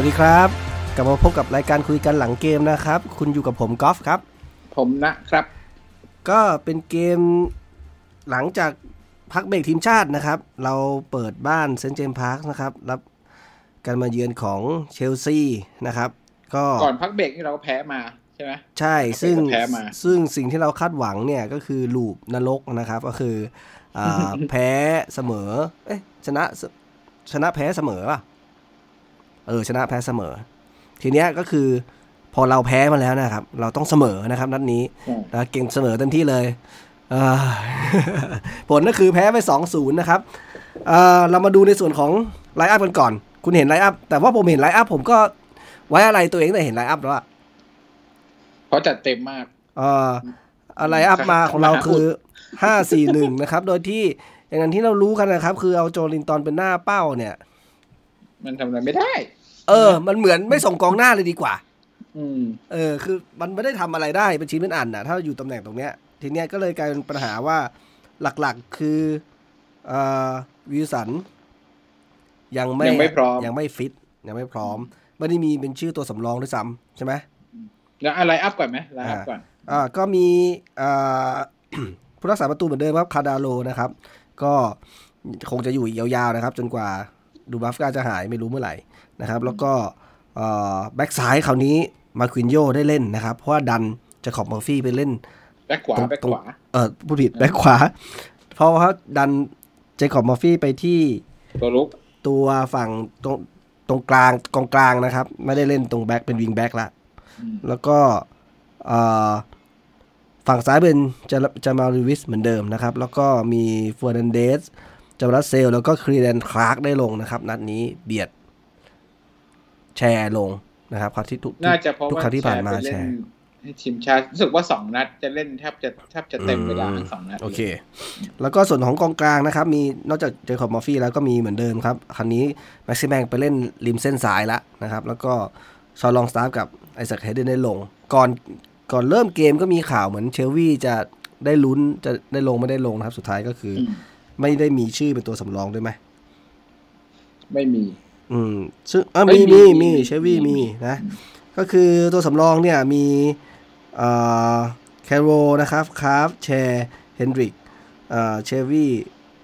สวัสดีครับ กลับมาพบกับรายการคุยกันหลังเกมนะครับ คุณอยู่กับผมกอล์ฟครับ ผมนะครับ ก็เป็นเกมหลังจากพักเบรกทีมชาตินะครับ เราเปิดบ้านเซนต์เจมส์พาร์คนะครับ รับการมาเยือนของเชลซีนะครับ ก็ก่อนพักเบรกนี่เราก็แพ้มาใช่ไหมใช่ซึ่งแพ้มาซึ่งสิ่งที่เราคาดหวังเนี่ยก็คือ loop นรกนะครับ ก็คืออ่าแพ้เสมอ เอ๊ะชนะเสชนะแพ้เสมอป่ะ เออชนะแพ้เสมอ ทีเนี้ยก็คือพอเราแพ้มาแล้วนะครับ เราต้องเสมอนะครับ นัดนี้อืมนะเก่งเสมอเต็มที่เลยเอ่อผลก็คือแพ้ไป2 0นะครับเอ่อเรามาดูในส่วนของ line up กันก่อน คุณเห็น line up แต่ว่าผมเห็น line up ผมก็ไว้อะไรตัวเองแต่เห็น line up แล้วอะเพราะจัดเต็มมากเอ่ออะไรอัพมาของเราคือห้าสี่หนึ่งนะครับ โดยที่อย่างนั้นที่เรารู้กันนะครับ คือเอาโจลินตอนเป็นหน้าเป้าเนี่ย มันทำอะไรไม่ได้ เออ มันเหมือนไม่ส่งกองหน้าเลยดีกว่าอืมเออ คือมันไม่ได้ทำอะไรได้เป็นชิ้นเป็นอันนะถ้าอยู่ตำแหน่งตรงเนี้ย ทีเนี้ยก็เลยกลายเป็นปัญหาว่าหลักๆคือเอ่อวิลสัน ยังไม่ยังไม่พร้อมยังไม่ฟิตยังไม่พร้อมไม่ได้มีเป็นชื่อตัวสำรองด้วยซ้ำใช่ไหมแล้ว line up ก่อนไหม line up ก่อนอ่าก็มีอ่าผู้รักษาประตูเหมือนเดิมครับคาดาโลนะครับ ก็คงจะอยู่อีกยาวๆนะครับ จนกว่าดูบราฟกาจะหายไม่รู้เมื่อไหร่ นะครับ แล้วก็แบ็กซ้ายคราวนี้มานกิโยได้เล่นนะครับ เพราะว่าดันเจคอบเมอร์ฟี่ไปเล่นแบ็คขวาตรงแบ็คตรงขวาเออผู้ผิดแบ็กขวา เพราะว่าดันเจคอบเมอร์ฟี่ไปที่ตัวลุกตัวฝั่งตรงตรงกลางกองกลางนะครับ ไม่ได้เล่นตรงแบ็กเป็นวิงแบ็กละอืมแล้วก็เอ่อฝั่งซ้ายเป็นจะจะมาริวิสเหมือนเดิมนะครับ แล้วก็มีเฟอร์นันเดสจารัสเซล แล้วก็ครีแดนคลาร์กได้ลงนะครับ นัดนี้เบียด แชร์ลงนะครับคราวที่ทุกน่าจะเพราะทุกว่าครั้งที่ผ่านมาไปแชเล่นร์ให้ทีมชาติรู้สึกว่าสองนัดจะเล่นแทบจะแทบจะเต็มเวลาทั้งสองนัดโอเค แล้วก็ส่วนของกองกลางนะครับ มีนอกจากเจคอบเมอร์ฟี่แล้วก็มีเหมือนเดิมครับ ครั้งนี้แม็กซิแมงไปเล่นริมเส้นซ้ายแล้วนะครับ แล้วก็ฌอน ลองสตาฟฟ์ับไอแซคเฮเดนได้ลง ก่อนก่อนเริ่มเกมก็มีข่าวเหมือนเชลวี่จะได้ลุ้นจะได้ลงไม่ได้ลงนะครับ สุดท้ายก็คืออมไม่ได้มีชื่อเป็นตัวสำรองด้วยไหมไม่มี อืมซึ่งเออเอ้มียมีมีมีมีเชลวี่มีมีนะ ก็คือตัวสำรองเนี่ยมีเอ่อแคร์รอลนะครับคราฟธ์แชร์เฮนดริกเอ่อเชลวี่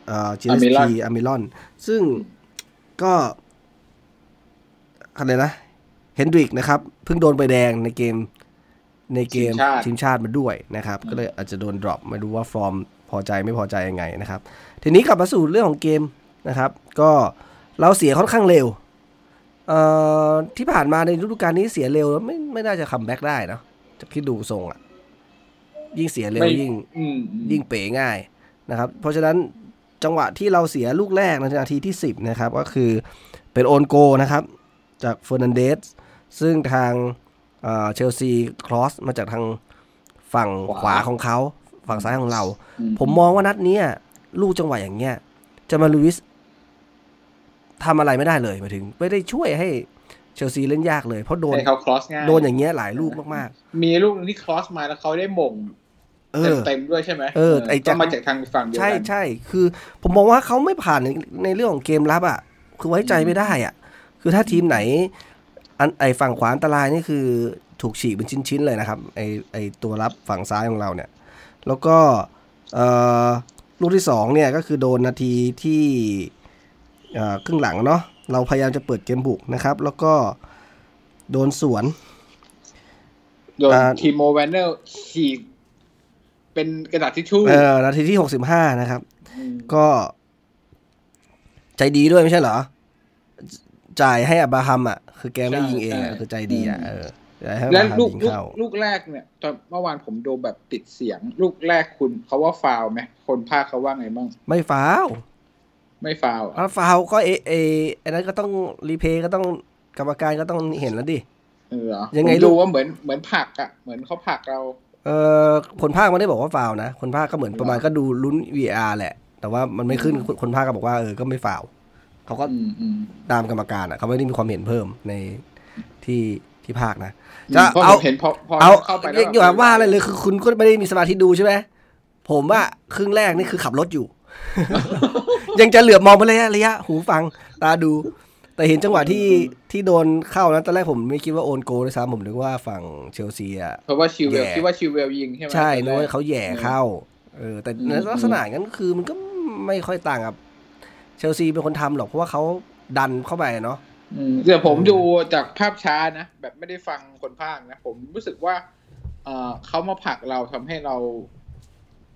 เอ่อกิลเลสพีอัลมิรอน ซึ่งก็อะไรนะเฮนดริกนะครับ เพิ่งโดนใบแดงในเกมในเกมทีมชาติทีมชาติมาด้วยนะครับ ก็เลยอาจจะโดน drop ไม่รู้ว่าฟอร์มพอใจไม่พอใจยังไงนะครับ ทีนี้กลับมาสู่เรื่องของเกมนะครับ ก็ เราเสียค่อนข้างเร็วเอ่อที่ผ่านมาในฤดูกาลนี้เสียเร็วไม่ไม่น่าจะ comeback ได้เนอะจากที่ดูทรงอะยิ่งเสียเร็วไม่ยิ่งอืมอืมยิ่งเป๋ง่ายนะครับ เพราะฉะนั้นจังหวะที่เราเสียลูกแรกในนาทีที่ 10 นะครับ ก็คือเป็น own goal นะครับ จากเฟอร์นันเดสซึ่งทางเชลซี cross มาจากทางฝั่งขวาของเขา ฝั่งซ้ายของเราอืผมมองว่านัดเนี้ยลูกจังหวะอย่างเงี้ยจะมาลูวิส ทำอะไรไม่ได้เลยหมายถึง ไม่ได้ช่วยให้เชลซีเล่นยากเลย เพราะโดนให้เขาครอสง่ายโดนอย่างเงี้ยหลายลูกมากมีลูกหนึงที่ครอสมาแล้วเขาได้หม่งๆเออเต็มๆด้วยใช่ไหมเออไอ้ก็จากมาจากทางฝั่งเดียวใช่กันใช่คือ ผมมองว่าเขาไม่ผ่านในในเรื่องของเกมรับอะคือไว้ใจไม่ได้อะ คือถ้าทีมไหน อันไอฝั่งขวาอันตรายนี่คือถูกฉีกเป็นชิ้นๆเลยนะครับไอไอตัวรับฝั่งซ้ายของเราเนี่ย แล้วก็เอ่อลูกที่สองเนี่ยก็คือโดนนาทีที่เอ่อ ครึ่งหลังเนาะเราพยายามจะเปิดเกมบุกนะครับ แล้วก็โดนสวนโดนอ่าทีโมแวนเนอร์ฉีกเป็นกระดาษทิชชู่เอ่อนาทีที่หกสิบห้านะครับมก็ ใจดีด้วยไม่ใช่เหรอ จ่ายให้อับราฮัมอะ คือแกไม่ยิงเองอะคือใจดีอะเออจ่ายให้อับแล้วราฮัมลูกยิงลูกเข้าลูกแรกเนี่ย ตอนเมื่อวานผมดูแบบติดเสียง ลูกแรกคุณเขาว่าฟาวล์ไหมคนภาคเขาว่าไงบ้างไม่ฟาว ไม่ฟาวล์อะถ้าฟาวก็เอเออันนั้นก็ต้องรีเพย์ก็ต้องกรรมการก็ต้องเห็นแล้วดิเออเหรอยังไงผมลูดูกว่าเหมือนเหมือนผลักอะเหมือนเขาผลักเรา เออคนภาคไม่ได้บอกว่าฟาวนะคนภาคก็เหมือนประมาณก็ดูลุ้น VR แหละ แต่ว่ามันไม่ขึ้นคนภาคก็บอกว่าเออก็ไม่ฟาวเขาก็อืมอืมตามกรรมการอะเขาไม่ได้มีความเห็นเพิ่มในที่ที่ภาคนะจะจะพอเอาเห็นพอพอเอาเข้าไปแล้วเรียกอย่าว่าอะไรเลยคือคุณก็ไม่ได้มีสมาธิดูใช่ไหมผมว่าครึ่งแรกนี่คือขับรถอยู่ ยังจะเหลือบมองไประยะระยะ หูฟัง ตาดู แต่เห็นจังหวะที่ที่โดนเข้านะตอนแรกผมไม่คิดว่าโอนโกด้วยซ้ำผมนึกว่าฝั่งเชลซีอะเพราะว่าชิวเวลแย่คิดว่าชิวเวลยิงใช่ไหมใช่ตอนึแรกว่าเขาแหย่เข้าเออแต่อืมในลักษณะงั้นคือมันก็ไม่ค่อยต่างกับเชลซีเป็นคนทำหรอกเพราะว่าเขาดันเข้าไปเนาะอืมแต่ผมดูจากภาพช้านะ แบบไม่ได้ฟังคนพากย์นะ ผมรู้สึกว่าเออเขามาผลักเราทำให้เรา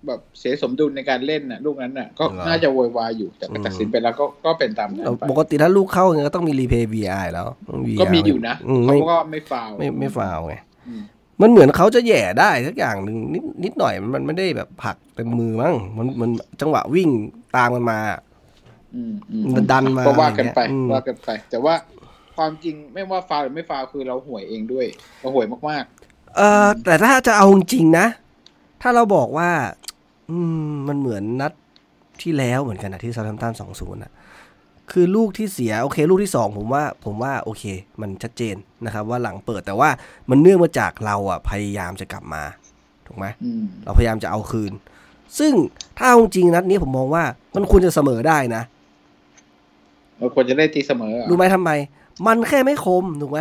แบบเสียสมดุลในการเล่นน่ะ ลูกนั้นน่ะ ก็น่าจะโวยวายอยู่แต่ก็ตัดสินไปแล้วก็ก็เป็นตามนั้นไปปกติถ้าลูกเข้าเนี่ยก็ต้องมีรีเพย์ VR แล้วต้อง VR ก็มีอยู่นะอืมเขาไม่ก็ไม่ฟาวล์ไม่ไม่ฟาวไงอืมมันเหมือนเขาจะแหย่ได้สักอย่างหนึ่งนิดนิดหน่อยมันไม่ได้แบบผลักเต็มมือมั้งมันมันจังหวะวิ่งตามกันมาอืมอืมมันดันมาก็ว่ากันไปอะไรเงี้ยอืมว่ากันไป แต่ว่าความจริงไม่ว่าฟาวล์หรือไม่ฟาวล์คือเราห่วยเองด้วย เราห่วยมากเออแต่ถ้าจะเอาจริงๆนะ ถ้าเราบอกว่า อืมมันเหมือนนัดที่แล้วเหมือนกันนะที่ซา u ์ h ม p ตันสองศูนย์ะคือลูกที่เสียโอเค ลูกที่สองผมว่าผมว่าโอเค มันชัดเจนนะครับ ว่าหลังเปิดแต่ว่ามันเนื่องมาจากเราอะพยายามจะกลับมาถูกไหมๆอืมเราพยายามจะเอาคืน ซึ่งถ้าเอาจริงนัดนี้ผมมองว่ามันควรจะเสมอได้นะเราควรจะได้ตีเสมออะรู้ไหมทำไม มันแค่ไม่คมถูกไหม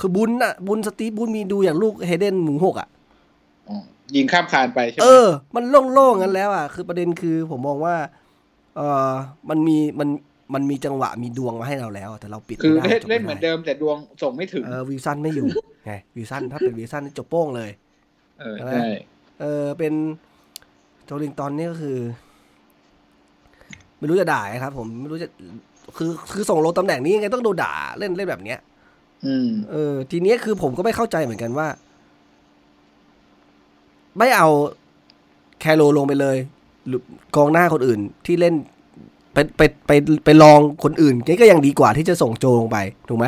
คือบุญอะบุญสตีฟบุญมีดูอย่างลูกเฮเดนหมูหกอะอ๋อ ยิงข้ามคานไปใช่ไหมเออ มันโล่งๆงั้นแล้วอะคือประเด็นคือผมมองว่า เออมันมีมันมันมีจังหวะมีดวงมาให้เราแล้ว แต่เราปิดคือไม่ได้เล่นจบเล่นเหมือนเดิมแต่ดวงส่งไม่ถึงเออวิลสันไม่อยู่ไงวิลสันถ้าเป็นวิลสันนี่จบโป้งเลย เออใช่ไหมใช่เออเป็นโจลิงตันนี่ก็คือ ไม่รู้จะด่าไงครับ ผมไม่รู้จะคือคือส่งลงตำแหน่งนี้ยังไงต้องโดนด่าเล่นเล่นแบบเนี้ย อืมเออ ทีเนี้ยคือผมก็ไม่เข้าใจเหมือนกันว่า ไม่เอาแคโรลงไปเลยหรือกองหน้าคนอื่นที่เล่นไปไปไปไปลองคนอื่นก็ยังดีกว่าที่จะส่งโจลงไปถูกไหม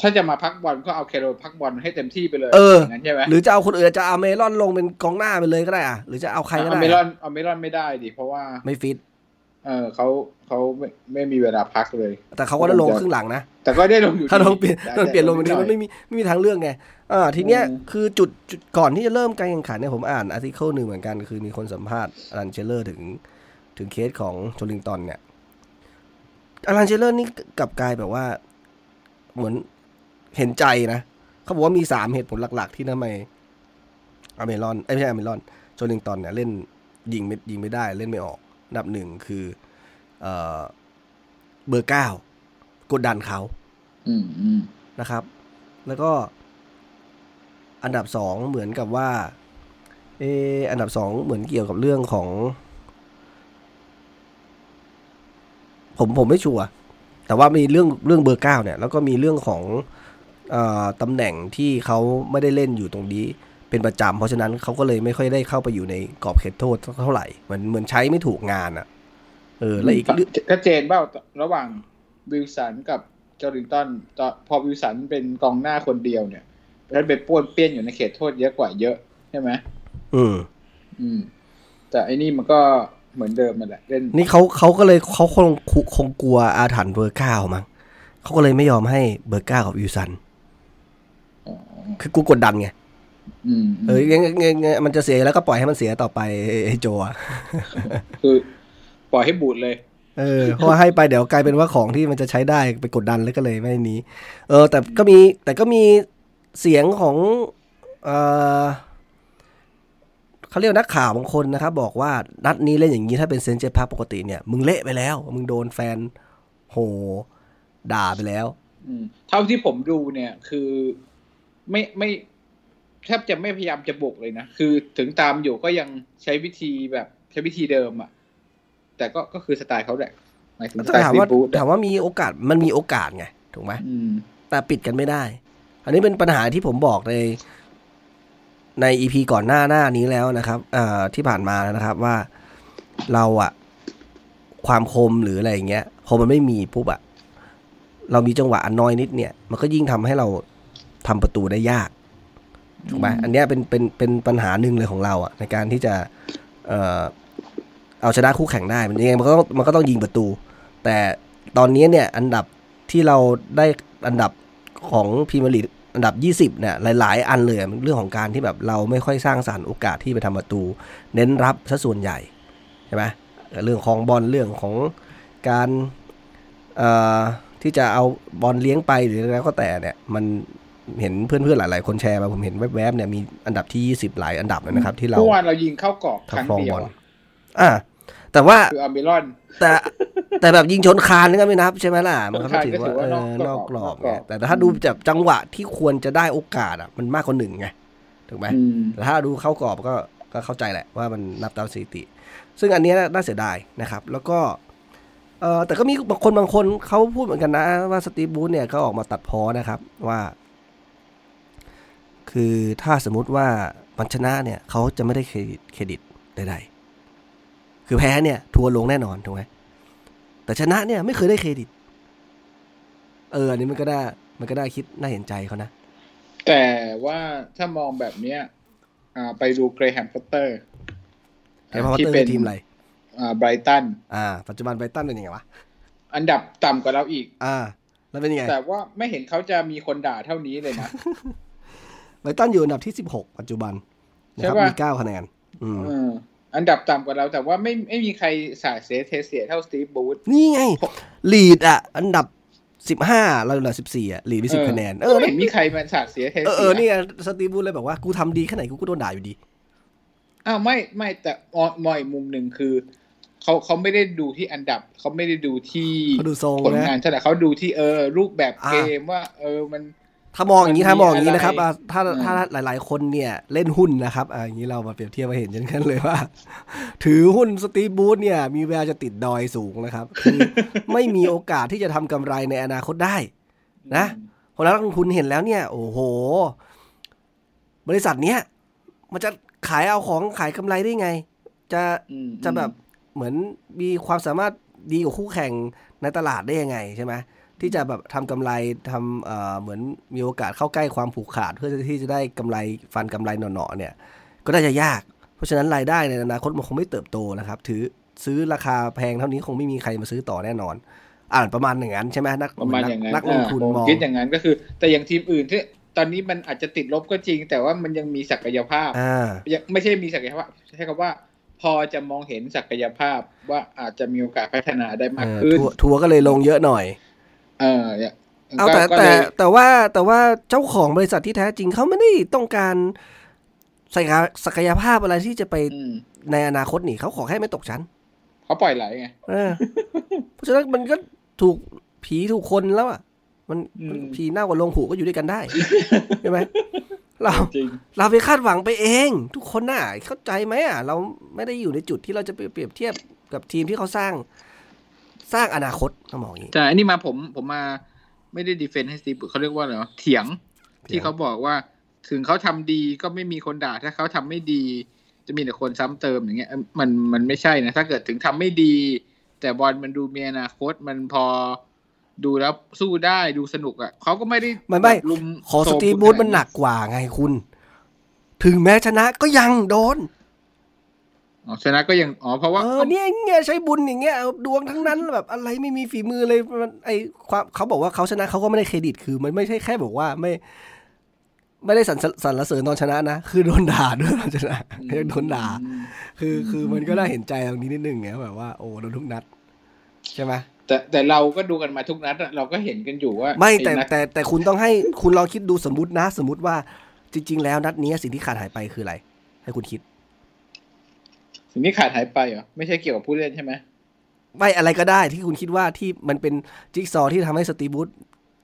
ถ้าจะมาพักบอลก็เอาแคร์โรลล์พักบอลให้เต็มที่ไปเลยเออย่างนั้นใช่ไหมหรือจะเอาคนอื่นจะเอาเมลอนลงเป็นกองหน้าไปเลยก็ได้อะหรือจะเอาใครก็เอาได้เมลออะนเอาเมลอนไม่ได้ดิเพราะว่าไม่ฟิต เออเขาเขาไม่ไม่มีเวลาพักเลย แต่เขาก็ได้ลงครึ่งหลังนะ แต่ก็ได้ลงอยู่ถ้าลองเปลี่ยนแต่ถ้าเปลี่ยนลงแบบนี้มันไม่มีไม่มีทางเลือกไงอ่าทีเนี้ยอืมคือจุดจุดก่อนที่จะเริ่มการแข่งขันเนี่ยผมอ่าน article หนึ่งเหมือนกัน คือมีคนสัมภาษณ์อลันเชียเรอร์ถึงถึงเคสของโจเอลินตันเนี่ยอลันเชียเรอร์นี่กลับกลายแบบว่า เหมือนเห็นใจนะเขาบอกว่ามีสามเหตุผลหลัก ๆ ที่ทำไมอัลมิรอนเอ้ยไม่ใช่อัลมิรอนโจเอลินตันเนี่ยเล่นยิงไม่ยิงไม่ได้เล่นไม่ออก อันดับหนึ่งคือเอ่อเบอร์เก้ากดดันเขาอืมอืมนะครับ แล้วก็อันดับสองเหมือนกับว่า เอออันดับสองเหมือนเกี่ยวกับเรื่องของ ผมผมไม่ชัวร์แต่ว่ามีเรื่องเรื่องเบอร์เก้าเนี่ย แล้วก็มีเรื่องของเอ่อตำแหน่งที่เขาไม่ได้เล่นอยู่ตรงนี้ เป็นประจำเพราะฉะนั้นเขาก็เลยไม่ค่อยได้เข้าไปอยู่ในกรอบเขตโทษเท่าไหร่เหมือนเหมือนใช้ไม่ถูกงานอะ่ะ เออแล้วอีกเรื่องชัดเจนเปล่าระหว่างวิลสันกับจอริงตันตอนพอวิลสันเป็นกองหน้าคนเดียวเนี่ยแล้วไปป้วนเปี้ยนอยู่ในเขตโทษเยอะกว่าเยอะใช่ไหมอืมอืม แต่อันนี้มันก็เหมือนเดิมมันแหละเล่นนี่เขาเขาก็เลยเขาคงคงกลัวอาถรรพ์เบอร์เก้ามั้งเขาก็เลยไม่ยอมให้เบอร์เก้ากับวิลสันอ๋อคือกูกดดันไงอืม เออยังไงไงมันจะเสียแล้วก็ปล่อยให้มันเสียต่อไปไอ้ไอ้โจอะคือ ปล่อยให้บูดเลย เออเพราะว่าให้ไปเดี๋ยวกลายเป็นว่าของที่มันจะใช้ได้ไปกดดันแล้วก็เลยไม่นี้ เออ แต่ก็มีแต่ก็มีเสียงของเออเขาเรียกว่านักข่าวบางคนนะครับ บอกว่านัดนี้เล่นอย่างนี้ถ้าเป็นเซนเจพาปกติเนี่ย มึงเละไปแล้ว มึงโดนแฟน โห ด่าไปแล้วอืมเท่าที่ผมดูเนี่ยคือไม่ไม่ แทบจะไม่พยายามจะบุกเลยนะ คือถึงตามอยู่ก็ยังใช้วิธีแบบใช้วิธีเดิมอะแต่ก็ก็คือสไตล์เขาแหละหมายถึงสไตแต่ล์ถามซีว่าฟู้ดถามว่ามีโอกาสมันมีโอกาสไง ถูกไหมอืมแต่ปิดกันไม่ได้ อันนี้เป็นปัญหาที่ผมบอกในในอีพีก่อนหน้าหน้านี้แล้วนะครับเอ่อที่ผ่านมานะครับว่าเราอะความคมหรืออะไรอย่างเงี้ยพอมันไม่มีปุ๊บอะเรามีจังหวะน้อยนิดเนี่ย มันก็ยิ่งทำให้เราทำประตูได้ยาก ถูกไหมอันเนี้ยเป็นเป็นเป็นปัญหาหนึ่งเลยของเราอะในการที่จะเอ่อเอาชนะคู่แข่งได้มันยังไงมันก็ต้องมันก็ต้องยิงประตู แต่ตอนนี้เนี่ยอันดับที่เราได้อันดับของพรีเมียร์ลีกอันดับ 20เนี่ยหลาย ๆ อันเลยอะมันเรื่องของการที่แบบเราไม่ค่อยสร้างสรรค์โอกาสที่ไปทำประตู เน้นรับซะส่วนใหญ่ใช่ไหมเรื่องของบอลเรื่องของการเอ่อที่จะเอาบอลเลี้ยงไปหรืออะไรก็แต่เนี่ยมัน เห็นเพื่อนๆหลาย ๆ คนแชร์มาผมเห็นแวบๆเนี่ยมีอันดับที่20หลายอันดับเลยนะครับ ที่เราเมื่อวานเรายิงเข้ากรอบครั้งทำฟองเดียบวอลอะอ่าแต่ว่าคืออาร์เมรอนแต่แต่แบบยิงชนคานนี่ก็ไม่นับใช่ไหมล่ะ มันก็ไม่ถือว่าชนคานก็ถือว่าเออนอกนอกกรอบนอกกรไงอบแต่ถ้าดูจากจังหวะที่ควรจะได้โอกาสอะมันมากกว่าหนึ่งไงถูกไหมอืมแต่ถ้าดูเข้ากรอบก็ก็เข้าใจแหละว่ามันนับตามสถิติ ซึ่งอันเนี้ยน่าเสียดายนะครับ แล้วก็เออแต่ก็มีบางคนบางคนเขาพูดเหมือนกันนะว่าสตีฟบูธเนี่ยก็ออกมาตัดพ้อนะครับ ว่า คือถ้าสมมุติว่ามันชนะเนี่ยเขาจะไม่ได้เครดิตเครดิตใดๆคือแพ้เนี่ย ทัวร์ลงแน่นอนถูกไหมแต่ชนะเนี่ยไม่เคยได้เครดิต เอออันนี้มันก็ได้มันก็ได้คิดน่าเห็นใจเขานะ แต่ว่าถ้ามองแบบเนี้ยอ่าไปดูเกรแฮมพอตเตอร์แฮร์รี่พอตเตอร์เป็นทีมอะไรอ่าไบรตันอ่า ปัจจุบันไบรตันเป็นยังไงวะอันดับต่ำกว่าเราอีก อ่า แล้วเป็นยังไง แต่ว่าไม่เห็นเขาจะมีคนด่าเท่านี้เลยนะ ไบรตันอยู่อันดับที่16ปัจจุบันนะครับใช่ปะมี9คะแนนอืมเอออันดับต่ำกว่าเราแต่ว่าไม่ไม่มีใครสาดเสียเทเสียเท่าสตีฟบูธนี่ไงลีดอะ อันดับ15เราอันดับ14อะลีดมี10คะแนนเออไม่เห็นมีใครมาสาดเสียเทเออเสีเออนี่ไงสตีฟบูธเลยบอกว่ากูทำดีแค่ไหนกูก็โดนด่าอยู่ดีอ้าวไม่ไม่แต่มองมองอีกมุมหนึ่งคือเขาเขาไม่ได้ดูที่อันดับเขาไม่ได้ดูที่เขาดูทรงผลนะงานเท่าไหร่เขาดูที่เออรูปแบบอ่าเกมว่า เออมัน ถ้ามองอย่างนี้มันมีถ้ามองอย่างนี้นะครับอะไรอะถ้าอืมถ้าหลาย ๆ คนเนี่ยเล่นหุ้นนะครับอะอย่างนี้เรามาเปรียบเทียบมาเห็นกันเลยว่า ถือหุ้นสตีฟบูธเนี่ยมีแววจะติดดอยสูงนะครับ คือไม่มีโอกาสที่จะทำกำไรในอนาคตได้ นะคนนักลงทุนเห็นแล้วเนี่ย โอ้โห บริษัทเนี้ยมันจะขายเอาของขายกำไรได้ไง จะอืมจะแบบเหมือนมีความสามารถดีกว่าคู่แข่งในตลาดได้ยังไงใช่ไหม ที่จะแบบทำกำไรทำเอ่อเหมือนมีโอกาสเข้าใกล้ความผูกขาด เพื่อที่จะได้กำไรฟันกำไรหน่อๆเนี่ย ก็น่าจะยาก เพราะฉะนั้นรายได้ในอนาคตมันคงไม่เติบโตนะครับ ถือซื้อราคาแพงเท่านี้คงไม่มีใครมาซื้อต่อแน่นอน อ่านประมาณอย่างนั้นใช่ไหมนักประมาณอย่างนั้นนักลงทุนอ่ามองคิดอย่างนั้นก็คือ แต่อย่างทีมอื่นที่ตอนนี้มันอาจจะติดลบก็จริง แต่ว่ามันยังมีศักยภาพอ่ายังไม่ใช่มีศักยภาพใช้คำว่า พอจะมองเห็นศักยภาพว่าอาจจะมีโอกาสพัฒนาได้มากเออขึ้นทัวร์ทัวร์ก็เลยลงเยอะหน่อย เออเนี่ยเอาก็แต่ก็แต่เลยแต่ว่าแต่ว่าเจ้าของบริษัทที่แท้จริงเขาไม่ได้ต้องการศักยศักยภาพอะไรที่จะไปอืมในอนาคตนี่เขาขอแค่ไม่ตกชั้นเขาปล่อยไหลไงเออเพราะฉะนั้นมันก็ถูกผีถูกคนแล้วอะมันอืมผีเน่ากว่าลงผูก็อยู่ด้วยกันได้ใช่ไหมเราจริงเราไปคาดหวังไปเอง ทุกคนน่ะเข้าใจไหมอะ เราไม่ได้อยู่ในจุดที่เราจะไปเปรียบเทียบกับทีมที่เขาสร้าง สร้างอนาคตเขาบอกอย่างนี้แต่อันนี้มาผมผมมาไม่ได้ดีเฟนต์ให้สตีฟเขาเรียกว่าอะไรวะเถียงที่เขาบอกว่าถึงเขาทำดีก็ไม่มีคนด่า ถ้าเขาทำไม่ดี จะมีแต่คนซ้ำเติมอย่างเงี้ยเอ้ย มันมันไม่ใช่นะถ้าเกิดถึงทำไม่ดี แต่บอลมันดูมีอนาคตมันพอดูแล้วสู้ได้ดูสนุกอะ่ะเขาก็ไม่ได้ไม่ไม่แบบลุมขอสโทรมตีฟคุณบูธขามันหนักกว่าไงคุณ ถึงแม้ชนะก็ยังโดน อ๋อชนะก็ยังอ๋อเพราะว่าเออเนี่ยเนี่ยใช้บุญอย่างเงี้ยเอาดวงทั้งนั้นแบบอะไรไม่มีฝีมือเลยมันไอความเขาบอกว่าเขาชนะเขาก็ไม่ได้เครดิตคือ มันไม่ใช่แค่บอกว่าไม่ ไม่ได้สรรสรรเสริญตอนชนะนะคือโดนด่าด้วยตอนชนะยังโดนด่าอืมคือคือมันก็น่าเห็นใจตรงนี้นิดนึงไงแบบว่าโอ้โดนทุกนัด ใช่ไหมแต่แต่เราก็ดูกันมาทุกนัดอะเราก็เห็นกันอยู่ว่า ไม่แต่อ้นัดแต่แต่คุณต้องให้คุณลองคิดดูสมมตินะ สมมติว่าจริง ๆ แล้วนัดนี้สิ่งที่ขาดหายไปคืออะไร ให้คุณคิด สิ่งที่ขาดหายไปเหรอไม่ใช่เกี่ยวกับผู้เล่นใช่ไหมไม่อะไรก็ได้ที่คุณคิดว่าที่มันเป็นจิ๊กซอว์ที่ทำให้สตีฟบรูซ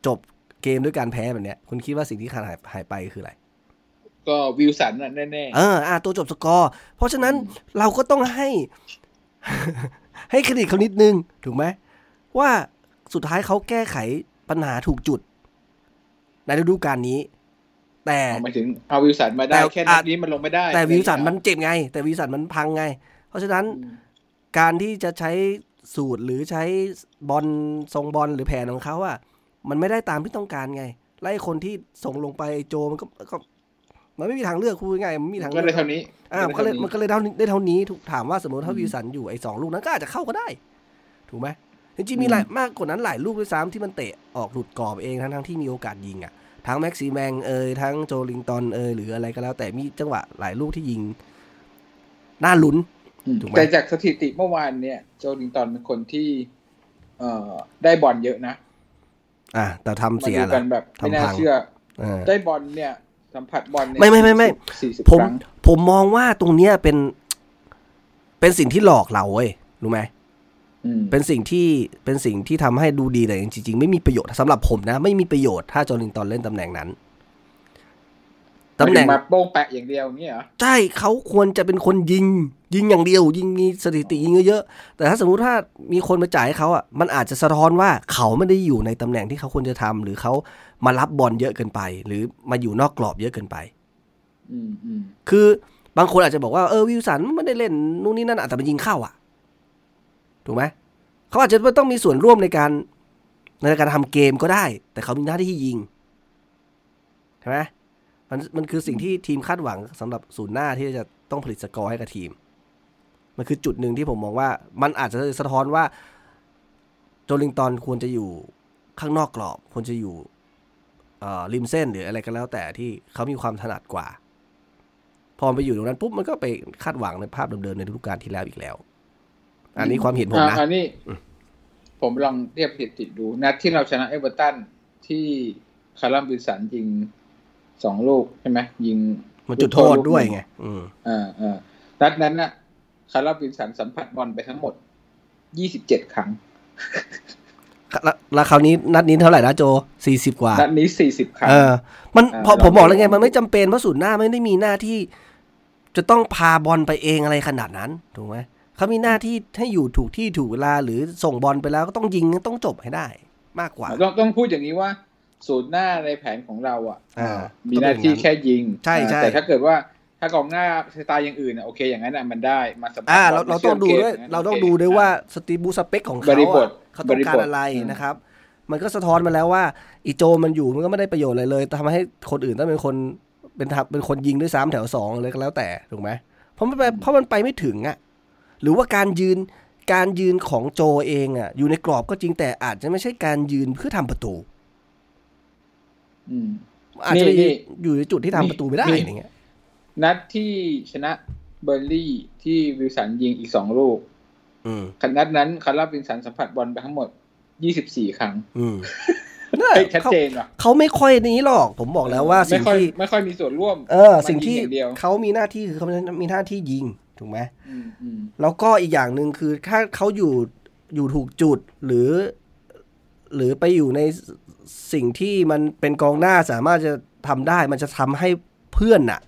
จบเกมด้วยการแพ้แบบเนี้ย คุณคิดว่าสิ่งที่ขาดหายหายไปคืออะไร ก็วิลสันอะแน่เอออะตัวจบสกอร์เพราะฉะนั้นเราก็ต้องให้ ให้เครดิตเขานิดนึง ถูกไหมว่าสุดท้ายเขาแก้ไขปัญหาถูกจุด ในฤดูกาลนี้ แต่ๆเอาหมายถึงเอาวิลสันมาได้แต่แค่นัดนี้มันลงไม่ได้ แต่วิลสันมันอะไรเจ็บไง แต่วิลสันมันพังไง เพราะฉะนั้นอย่างเงี้ยการที่จะใช้สูตรหรือใช้บอลทรงบอลหรือแผนของเขาอะมันไม่ได้ตามที่ต้องการไงไล่คนที่ส่งลงไปโจมันก็ก็มันไม่มีทางเลือกพูดง่ายๆมันไม่มีทางก็เลืเลอยกเท่านี้อ่ามันก็เลยมันก็เลยได้ได้เท่านี้ถูกถามว่าสมมติถ้าอืมวิลสันอยู่ไอ้สองลูกนั้นก็อาจจะเข้าก็ได้ ถูกไหมจริงๆอืมมีหลายมากกว่านั้นหลายลูกด้วยซ้ำที่มันเตะออกหลุดกรอบเองทั้งทั้งๆที่มีโอกาสยิงอะ ทั้งแม็กซีแมงเอยทั้งโจลิงตันเอยหรืออะไรก็แล้ว แต่มีจังหวะหลายลูกที่ยิง น่าลุ้นอืมถูกไหมแต่จากสถิติเมื่อวานเนี่ย โจลิงตันเป็นคนที่ เอ่อ ได้บอลเยอะนะ อะแต่ทำมาเสียดูเหรกัอนแบบไม่น่าทำพังเชื่อเออได้บอลเนี่ย สัมผัสบอลเนี่ยไม่ไม่ไม่ไม่สี่สิบผคมรั้งผมมองว่าตรงเนี้ยเป็น เป็นสิ่งที่หลอกเราเว้ยรู้ไหมอืม เป็นสิ่งที่เป็นสิ่งที่ทำให้ดูดีแต่จริงๆ ไม่มีประโยชน์สำหรับผมนะ ไม่มีประโยชน์ถ้าโจลิงตันเล่นตำแหน่งนั้นตำแหน่งมาโป้งแปะอย่างเดียวอย่างเงี้ยเหรอใช่เขาควรจะเป็นคนยิง ยิงอย่างเดียว ยิงมีสถิติยิงเยอะๆแต่ถ้าสมมุติถ้ามีคนมาจ่ายให้เขาอะมันอาจจะสะท้อนว่าเขาไม่ได้อยู่ในตำแหน่งที่เขาควรจะทำหรือเขามารับบอลเยอะเกินไป หรือมาอยู่นอกกรอบเยอะเกินไปอืมอืมคือบางคนอาจจะบอกว่าเออวิลสันไม่ได้เล่นนู่นนี่นั่นอะแต่มันยิงเข้าอะ ถูกไหมเขาอาจจะต้องมีส่วนร่วมในการในการทำเกมก็ได้ แต่เขามีหน้าที่ยิงใช่ไหมมันมันคือสิ่งที่ทีมคาดหวังสำหรับศูนย์หน้าที่จะต้องผลิตสกอร์ให้กับทีม มันคือจุดหนึ่งที่ผมมองว่า มันอาจจะสะท้อนว่า โจลิงตันควรจะอยู่ข้างนอกกรอบควรจะอยู่ริมเส้นหรืออะไรก็แล้วแต่ที่เขามีความถนัดกว่า พอไปอยู่ตรงนั้นปุ๊บมันก็ไปคาดหวังในภาพเดิมๆในฤดูกาลที่แล้วอีกแล้ว อันนี้ความเห็นผมนะอ่าอันนี้อืมผมลองเทียบสถิติดู นัดที่เราชนะเอเวอร์ตันที่คัลลัมวิลสันยิงสองลูกใช่ไหมยิง มันจุดโทษด้วยไงอืมอ่าอ่านัดนั้นน่ะคัลลัมวิลสันสัมผัสบอลไปทั้งหมดยี่สิบเจ็ดครั้งแล้วแล้วคราวนี้นัดนี้เท่าไหร่นะโจสี่สิบกว่า นัดนี้สี่สิบครั้งเออ มันอ่าพอเราผมบอกแล้วไงไม่มันไม่จำเป็นเพราะศูนย์หน้าไม่ได้มีหน้าที่ จะต้องพาบอลไปเองอะไรขนาดนั้น ถูกไหม เขามีหน้าที่ให้อยู่ถูกที่ถูกเวลาหรือส่งบอลไปแล้วก็ต้องยิงต้องจบให้ได้มากกว่าต้องต้องพูดอย่างนี้ว่าศูนย์หน้าในแผนของเราอะอ่ามีหน้าที่แค่ยิงใช่ใช่แต่ถ้าเกิดว่าถ้ากองหน้าสไตล์อย่างอื่นอะโอเคอย่างนั้นอะมันได้มาสัมผัสอ่าบเราลเรามต้องดูชื่มด้วยกมเราต้องโคดูด้วยว่าสตีบูสเปคของเขาบริบทอะเขาต้องการอะไรบริบทนะครับ มันก็สะท้อนมาแล้วว่า อีโจมันอยู่มันก็ไม่ได้ประโยชน์อะไรเลยทำให้คนอื่นต้องเป็นคนเป็นทับเป็นคนยิงด้วยซ้ำแถวสองเลยก็แล้วแต่ถูกไหมเพราะมันไปเพราะมันไปไม่ถึงอะ หรือว่าการยืนการยืนของโจเองอะ อยู่ในกรอบก็จริงแต่อาจจะไม่ใช่การยืนเพื่อทำประตูอืมอาจจะไปนี่อยู่ในจุดที่ทำประตูไม่ได้นี่อย่างเงี้ย นัดที่ชนะเบิร์นลีย์ที่วิลสันยิงอีกสองลูกอืมนัดนั้นคัลลัมวิลสันสัมผัสบอลไปทั้งหมดยี่สิบสี่ครั้งอืมเฮ้ยชัดเขาเจนว่ะเขาไม่ค่อยนี้หรอกผมบอกแล้วว่าไม่สิ่งค่อยที่ไม่ค่อยมีส่วนร่วม เออมันสิ่งที่ยิอย่างเดียวเขามีหน้าที่คือเขามีหน้าที่ยิง ถูกไหมอืมอืมแล้วก็อีกอย่างหนึ่งคือถ้าเขาอยู่อยู่ถูกจุดหรือ หรือไปอยู่ในสิ่งที่มันเป็นกองหน้าสามารถจะทำได้ มันจะทำให้เพื่อนน่ะ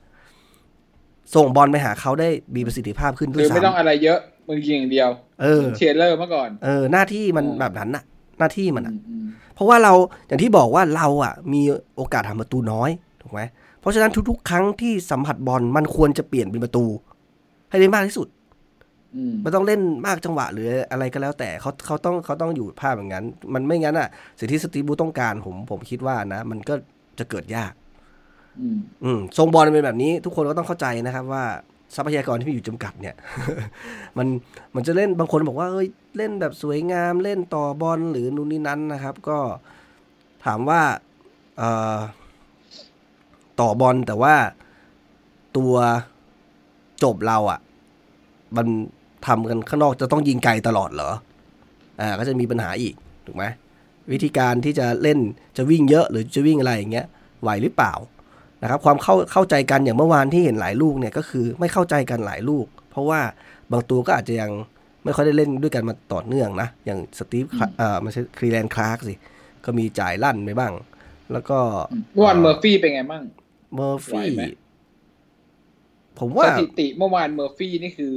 ส่งบอลไปหาเขาได้มีประสิทธิภาพขึ้นด้คืวยอไม่ต้องซ้ำอะไรเยอะมึงยิงอย่างเดียว เออเชียร์เลอร์เมื่อก่อน เออ หน้าที่มันอืมแบบนั้นน่ะ หน้าที่มันอือะมอืมเพราะว่าเราอย่างที่บอกว่าเราอะ มีโอกาสทำประตูน้อยถูกไหมเพราะฉะนั้นทุก ๆ ครั้งที่สัมผัสบอลมันควรจะเปลี่ยนเป็นประตู ให้ได้มากที่สุดอืมไม่ต้องเล่นมากจังหวะหรืออะไรก็แล้วแต่เขาเขาต้องเขาต้องอยู่ภาพอย่างนั้น มันไม่งั้นอะ สิ่งที่สตีฟบูธต้องการผมผมคิดว่านะ มันก็จะเกิดยากอืมอืมทรงบอลเป็นแบบนี้ ทุกคนก็ต้องเข้าใจนะครับ ว่าทรัพยากรที่มีอยู่จำกัดเนี่ย มันมันจะเล่นบางคนบอกว่าเอ้ยเล่นแบบสวยงามเล่นต่อบอลหรือนู่นนี่นั้นนะครับ ก็ถามว่าเอ่อต่อบอลแต่ว่าตัว จบเราอะ่ะ มันทำกันข้างนอกจะต้องยิงไกลตลอดเหรอ อ่า ก็จะมีปัญหาอีก ถูกไหมวิธีการที่จะเล่นจะวิ่งเยอะหรือจะวิ่งอะไรอย่างเงี้ยไหวหรือเปล่านะครับ ความเข้าเข้าใจกันอย่างเมื่อวานที่เห็นหลายลูกเนี่ยก็คือไม่เข้าใจกันหลายลูก เพราะว่าบางตัวก็อาจจะยังไม่ค่อยได้เล่นด้วยกันมาต่อเนื่องนะ อย่างสตีฟคลาเอ่อไม่ใช่เคียแรนคลาร์กสิ ก็มีจ่ายลั่นไปบ้าง แล้วก็เมื่อวานเมอร์ฟี่เป็นไงมั่งเมอร์ฟี่ไหวไหม ผมว่าสถิติเมื่อวานเมอร์ฟี่นี่คือ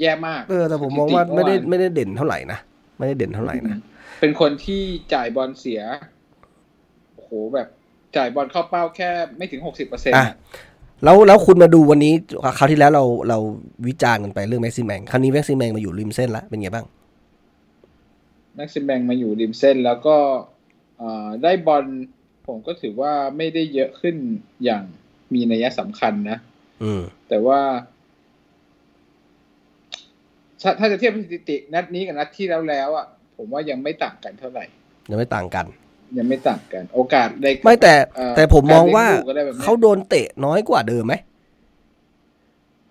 แย่มาก เออแต่ผมมองว่าไม่ได้สถิติเอวานไม่ได้เด่นเท่าไหร่นะไม่ได้เด่นเท่าไหร่นะเป็นคนที่จ่ายบอลเสียโอ้โหแบบจ่ายบอลเข้าเป้าแค่ไม่ถึงหกสิบเปอร์เซ็นต์อะแล้วแล้วคุณมาดูวันนี้คราวที่แล้วเราเราวิจารณ์กันไปเรื่องแม็กซิแมงคราวนี้แม็กซิแมงมาอยู่ริมเส้นละเป็นไงบ้างแม็กซิมแบงมาอยู่ริมเส้นแล้วก็เอ่อได้บอลผมก็ถือว่าไม่ได้เยอะขึ้นอย่างมีนัยสำคัญนะอืม แต่ว่าถ้าถ้าจะเทียบสถิติ นัดนี้กับนัดที่แล้วแล้วอะผมว่ายังไม่ต่างกันเท่าไหร่ ยังไม่ต่างกัน ยังไม่ต่างกัน โอกาสได้ไม่แต่เอ่อแต่ผมมองว่าการเล่นลูกอะไรแบบนี้ยเขาโดนเตะน้อยกว่าเดิมไหม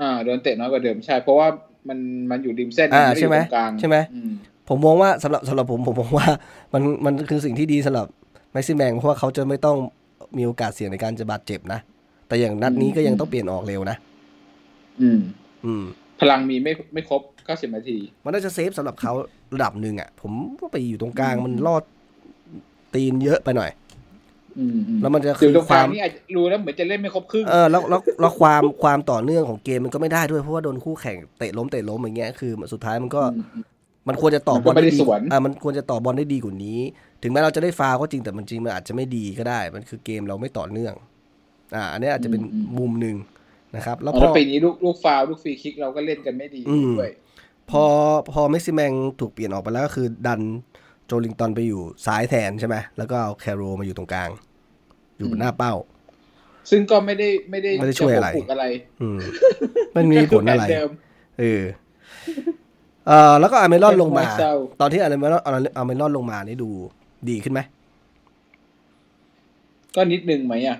อ่าโดนเตะน้อยกว่าเดิมใช่ เพราะว่ามันมันอยู่ริมเส้นอ่ามันด้ใช่ไหมยู่ตรงกลางใช่ไหมอืมผมมองว่าสำหรับสำหรับผมผมมองว่ามันมันคือสิ่งที่ดีสำหรับแม็กซิแมงเพราะว่าเขาจะไม่ต้องมีโอกาสเสี่ยงในการจะบาดเจ็บนะ แต่อย่างนัดนี้ก็ยังต้องเปลี่ยนออกเร็วนะ อืม อืม พลังมีไม่ไม่ครบเก้าสิบนาที มันน่าจะเซฟสำหรับเขาระดับหนึ่งอะ ผมว่าไปอยู่ตรงกลางมันลอดตีนเยอะไปหน่อยอืมอืมแล้วมันจะคืคืออตรงคกลาวางมนี่อาจจะรู้แล้วเหมือนจะเล่นไม่ครบครึ่งเออแล้วแล้วแล้วความความต่อเนื่องของเกมมันก็ไม่ได้ด้วยเพราะว่าโดนคู่แข่งเตะล้มเตะล้มอย่างเงี้ยคือสุดท้ายมันก็อืมมันควรจะต่อมันบก็อลไม่ได้ดีสวนอ่ามันควรจะต่อบอลได้ดีกว่านี้ ถึงแม้เราจะได้ฟาวล์ก็จริงแต่มันจริงมันอาจจะไม่ดีก็ได้ มันคือเกมเราไม่ต่อเนื่อง อ่าอันนี้อาจจะเป็นมุมหนึ่งนะครับแล้วพแล้วอปีนี้ลูกลูกฟาวล์ลูกฟรีคิกเราก็เล่นกันไม่ดีอืมด้วยพอพอเม็กซิแมงถูกเปลี่ยนออกไปแล้วก็คือดันโจลิงตันไปอยู่ซ้ายแทนใช่ไหมแล้วก็เอาแคโรมาอยู่ตรงกลาง อยู่หน้าเป้า ซึ่งก็ไม่ได้ไม่ได้ไม่ได้ช่วยอะไรจปกอะไรอืมไม่มีผลอะไรก็คืแผนเดิมเออเออแล้วก็อเมรอนลงมาเศร้าตอนที่อเมรอนอเมรอนลงมานี่ดูดีขึ้นไหมก็นิดนึงไหมอะ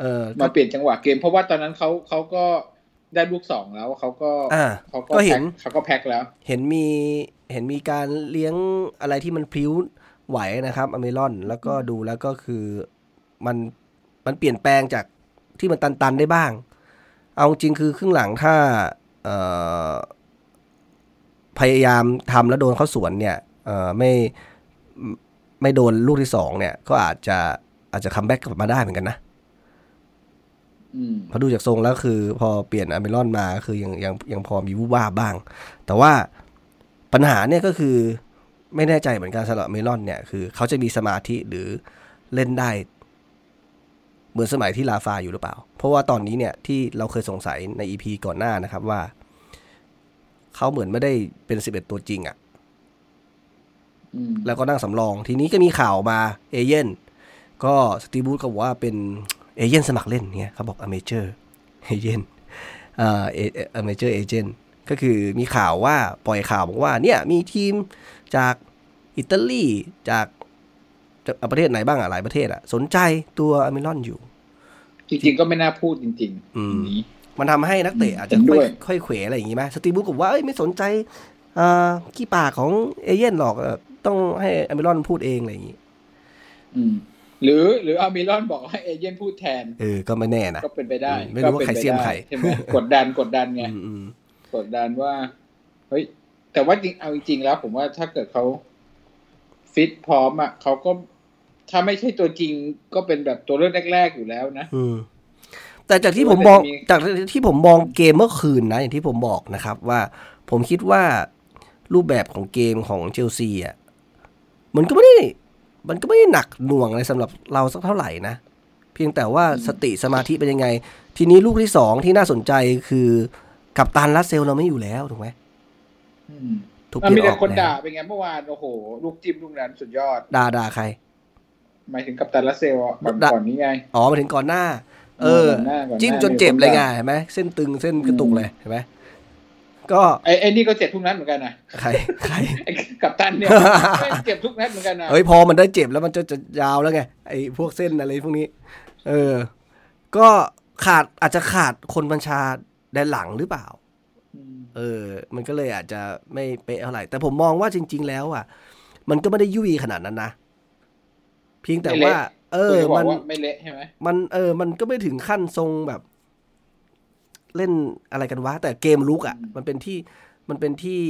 เออมาเปลี่ยนจังหวะเกม เพราะว่าตอนนั้นเขาเขาก็ได้ลูกสองแล้วเขาก็อ่าเขาก็ก็เห็แพ็นคเขาก็แพ็คแล้ว เห็นมีเห็นมีการเลี้ยงอะไรที่มันพลิ้วไหวนะครับอเมรอนแล้วก็ดูแล้วก็คือมันมันเปลี่ยนแปลงจากที่มันตันๆได้บ้าง เอาจริงคือครึ่งหลังถ้าเอ่อพยายามทำแล้วโดนเขาสวนเนี่ยเอ่อไม่ไม่โดนลูกที่สองเนี่ย ก็อาจจะอาจจะคัมแบ็กกลับมาได้เหมือนกันนะอืมเพราะดูจากทรงแล้วคือพอเปลี่ยนอัลมิรอนมาคือยังยังยังพอมีวูบวาบบ้าง แต่ว่าปัญหาเนี่ยก็คือไม่แน่ใจเหมือนกันสำหรับอัลมิรอนเนี่ยคือเขาจะมีสมาธิหรือเล่นได้ เหมือนสมัยที่ราฟาอยู่หรือเปล่า เพราะว่าตอนนี้เนี่ยที่เราเคยสงสัยใน EP ก่อนหน้านะครับว่า เขาเหมือนไม่ได้เป็นสิบเอ็ดตัวจริงอะ่ะอืมแล้วก็นั่งสำรอง ทีนี้ก็มีข่าวมาเอเย่นต์ก็สตีฟบรูซก็บอกว่าเป็น เอเย่นต์สมัครเล่นเนี่ยเขาบอกอเมเจอร์เอเย่นอ่า amateur agent ก็คือมีข่าวว่าปล่อยข่าวบอกว่าเนี่ยมีทีมจากอิตาลีจากจากประเทศไหนบ้างอะหลายประเทศอะสนใจตัวอัลมิรอนอยู่ จริงๆก็ไม่น่าพูดจริงๆอืมอย่างนี้มันทำให้นักเตะอาจจะเห็นด้ค่อวยยค่อยเขวอะไรอย่างงี้ไหมสตีบูธก็บอกว่าเอ้ยไม่สนใจอ่าขี้ปากของเอเย่นหรอกเอ่อต้องให้อเมรอนพูดเองอะไรอย่างงี้อืม หรือหรืออามิรอนบอกให้เอเย่นพูดแทน เออ ก็ไม่แน่นะ ก็เป็นไปได้อืมไม่รู้ว่าก็ป็นใครเสี้ยมไปได้ใครใช่ไหมกดดันกดดันไงอืมอืมกดดันว่า เฮ้ย แต่ว่าจริงเอาจริงๆแล้ว ผมว่าถ้าเกิดเขาฟิตพร้อมอะเขาก็ถ้าไม่ใช่ตัวจริงก็เป็นแบบตัวเลือกแรก ๆ อยู่แล้วนะอืมแต่จากที่ผมมองแต่จะมีจากที่ผมมองเกมเมื่อคืนนะ อย่างที่ผมบอกนะครับ ว่าผมคิดว่ารูปแบบของเกมของเชลซีอะมันก็ไม่ได้ มันก็ไม่ได้หนักหน่วงอะไรสำหรับเราสักเท่าไหร่นะ เพียงแต่ว่าสติสมาธิเป็นยังไง ทีนี้ลูกที่สองที่น่าสนใจคือกับตันรัสเซลเราไม่อยู่แล้วถูกไหมอืมถูกเปมันลี่ยมีนอแต่อกคนแล้ด่าวเป็นไงเมื่อวานโอ้โห ลูกจิ้มลูกนั้นสุดยอด ด่าด่าใคร หมายถึงกัปตันรัสเซลอะก่อนด่าก่อนนี้ไง อ๋อมาถึงก่อนหน้า เออก่อนหน้าก่อนหน้าจิ้มจนเจ็บเลยไงมีคนด่าเห็นไหมเส้นตึงเส้นกระตุกเลยเห็นไหม ก็ไอ้ไอ้นี่ก็เจ็บทุกนัดเหมือนกันนะใครใครไอ้กัปตันเนี่ยแม่งเจ็บทุกนัดเหมือนกันนะเฮ้ยพอมันได้เจ็บแล้วมันจะจะยาวแล้วไงไอ้พวกเส้นอะไรพวกนี้ เออ ก็ขาดอาจจะขาดคนบัญชาแดนหลังหรือเปล่ามเออ มันก็เลยอาจจะไม่เป๊ะเท่าไหร่ แต่ผมมองว่าจริง ๆ แล้วอะ มันก็ไม่ได้ยุ่ยขนาดนั้นนะ เพียงแต่ว่า เออคุณจะบอมันกว่าไม่เละใช่ไหมมันเออ มันก็ไม่ถึงขั้นทรงแบบ เล่นอะไรกันวะ แต่เกมลุกอะ มันเป็นที่มันเป็นที่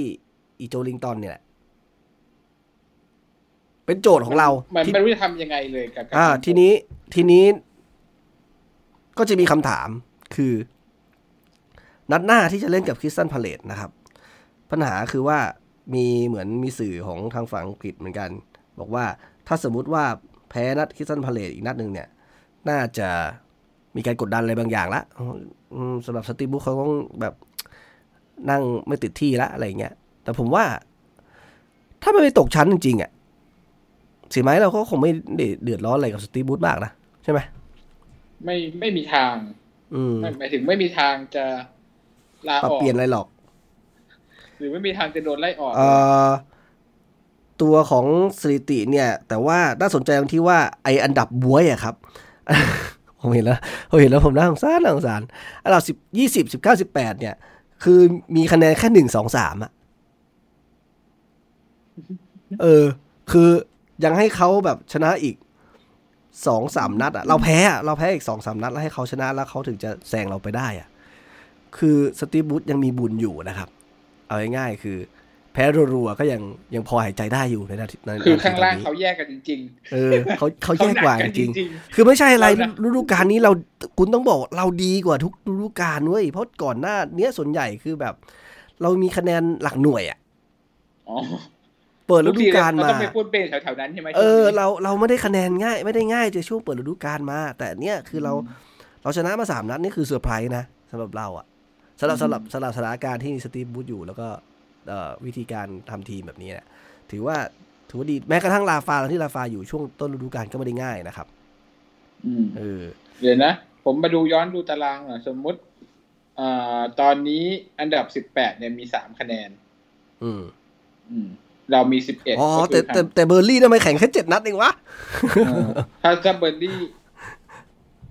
อีโจลิงตันเนี่ยแหละเป็นโจทย์ของเรา มันที่ไม่รู้จะทำยังไงเลยกับการอ่า ทีนี้ทีนี้ ก็จะมีคำถามคือ นัดหน้าที่จะเล่นกับคริสตัลพาเลซนะครับ ปัญหาคือว่ามีเหมือนมีสื่อของทางฝั่งอังกฤษเหมือนกัน บอกว่าถ้าสมมุติว่าแพ้นัดคริสตัลพาเลซอีกนัดหนึ่งเนี่ย น่าจะ มีการกดดันอะไรบางอย่างละอืมสำหรับสตีฟบรูซเขาต้องแบบนั่งไม่ติดที่ละอะไรอย่างเงี้ย แต่ผมว่า ถ้าไม่ไปตกชั้นจริงๆอะสีไม้เราก็คงไม่ได้เดือดร้อนอะไรกับสตีฟบุ๊คมากนะใช่ไหมไม่ไม่มีทาง อืมไม่หมายถึงไม่มีทางจะลาปรับออกเปลี่ยนอะไรหรอก หรือไม่มีทางจะโดนไล่ออกเอ่อตัวของสถิติเนี่ย แต่ว่าน่าสนใจตรงที่ว่าไออันดับบวยอะครับ ผมเห็นแล้วผมเห็นแล้วผมน่าสงสารน่าสงสารอันดับสิบยี่สิบสิบเก้าสิบแปดเนี่ย คือมีคะแนนแค่หนึ่งสองสามอะเออ คือยังให้เขาแบบชนะอีกสองสามนัดอะเราแพ้อะเราแพ้อีกสองสามนัด แล้วให้เขาชนะแล้วเขาถึงจะแซงเราไปได้อะคือสตีบูธยังมีบุญอยู่นะครับ เอาง่ายๆคือ แพ้รัวๆก็ยังยังพอหายใจได้อยู่ในนาทีในคือนาทีข้างล่างตอนนี้เขาแยกกันจริงเออเขาเขาๆแย่กว่าเขหจนัริงกันๆคือไม่ใช่อะไรเรานะฤดูกาลนี้เราคุณต้องบอกเราดีกว่าทุกฤดูกาลเว้ยเพราะก่อนหน้า เนี้ยส่วนใหญ่คือแบบ เรามีคะแนนหลักหน่วยอะอ๋อเปิดฤดูกาลทุมาต้องไปพูดเบนแถวๆนั้นใช่ไหมเออช่วงนี้เราเราไม่ได้คะแนนง่าย ไม่ได้ง่ายจะช่วงเปิดฤดูกาลมา แต่เนี่ยคือเราเราชนะมาสามนัดนี่คือเซอร์ไพรส์นะสำหรับเราอะสำหรับสำหรับสำหรับสถานการณ์ที่สตีฟบูธอยู่แล้วก็เอ่อ วิธีการทำทีมแบบนี้เนี่ยถือว่าถือว่าดีแม้กระทั่งลาฟาตอนที่ลาฟาอยู่ช่วงต้นฤดูกาลก็ไม่ได้ง่ายนะครับอืมเออเดี๋ยวนะ ผมมาดูย้อนดูตารางอะสมมุติอ่าตอนนี้อันดับสิบแปดเนี่ยมีสามคะแนน อืม อืม เรามีสิบเอ็ดอ๋อแต่แต่แต่เบิร์นลีย์ทำไมแข่งแค่เจ็ดนัดเองวะถ้าถ้าเบิร์นลีย์